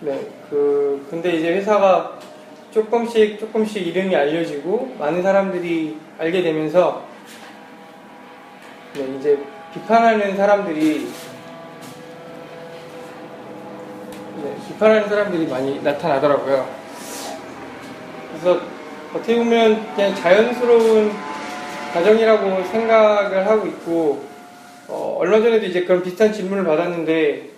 네, 그 근데 이제 회사가 조금씩 조금씩 이름이 알려지고 많은 사람들이 알게 되면서 네, 이제 비판하는 사람들이 네, 비판하는 사람들이 많이 나타나더라고요. 그래서 어떻게 보면 그냥 자연스러운 과정이라고 생각을 하고 있고 어, 얼마 전에도 이제 그런 비슷한 질문을 받았는데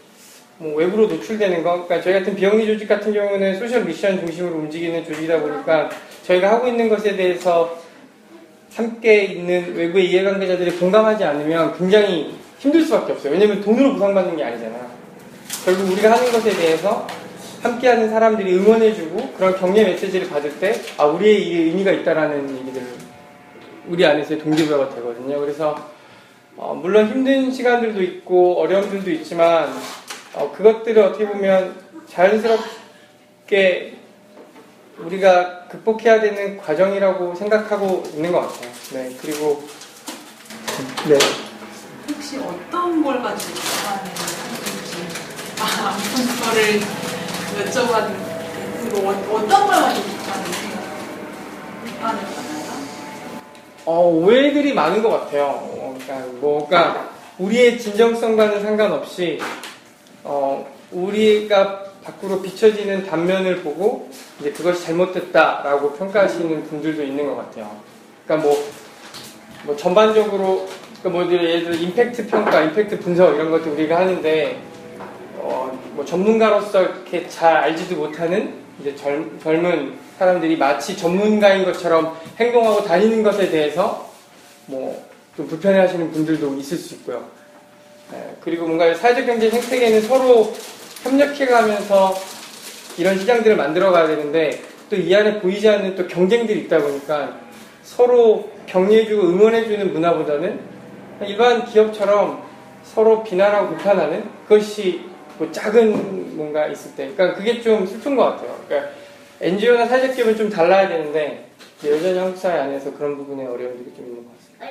뭐 외부로 노출되는 거, 그러니까 저희 같은 비영리 조직 같은 경우는 소셜 미션 중심으로 움직이는 조직이다 보니까 저희가 하고 있는 것에 대해서 함께 있는 외부의 이해관계자들이 공감하지 않으면 굉장히 힘들 수밖에 없어요. 왜냐면 돈으로 보상받는 게 아니잖아요. 결국 우리가 하는 것에 대해서 함께하는 사람들이 응원해주고 그런 격려 메시지를 받을 때, 아, 우리의 일에 의미가 있다라는 얘기들, 우리 안에서의 동기부여가 되거든요. 그래서, 어, 물론 힘든 시간들도 있고 어려움들도 있지만, 어, 그것들을 어떻게 보면 자연스럽게 우리가 극복해야 되는 과정이라고 생각하고 있는 것 같아요. 네, 그리고, 네. 혹시 어떤 걸 가지고 아, 아무튼 거를 여쭤봤는데 그리고 어- 어떤 걸 가지고 비판을 해요? 비판을 받나요? 어, 오해들이 많은 것 같아요. 어, 그러니까 뭐, 그러니까 우리의 진정성과는 상관없이 어, 우리가 밖으로 비춰지는 단면을 보고 이제 그것이 잘못됐다라고 평가하시는 분들도 있는 것 같아요. 그러니까 뭐, 뭐 전반적으로 그러니까 뭐 예를 들어 임팩트 평가, 임팩트 분석 이런 것도 우리가 하는데 어, 뭐 전문가로서 이렇게 잘 알지도 못하는 이제 젊, 젊은 사람들이 마치 전문가인 것처럼 행동하고 다니는 것에 대해서 뭐 좀 불편해하시는 분들도 있을 수 있고요. 네, 그리고 뭔가 사회적 경제 생태계는 서로 협력해가면서 이런 시장들을 만들어가야 되는데 또 이 안에 보이지 않는 또 경쟁들이 있다 보니까 서로 격려해주고 응원해주는 문화보다는 일반 기업처럼 서로 비난하고 비판하는 그것이 뭐 작은 뭔가 있을 때, 그러니까 그게 좀 슬픈 것 같아요. 그러니까 NGO나 사회적 기업은 좀 달라야 되는데 여전히 한국 사회 안에서 그런 부분에 어려움들이 좀 있는 것 같습니다.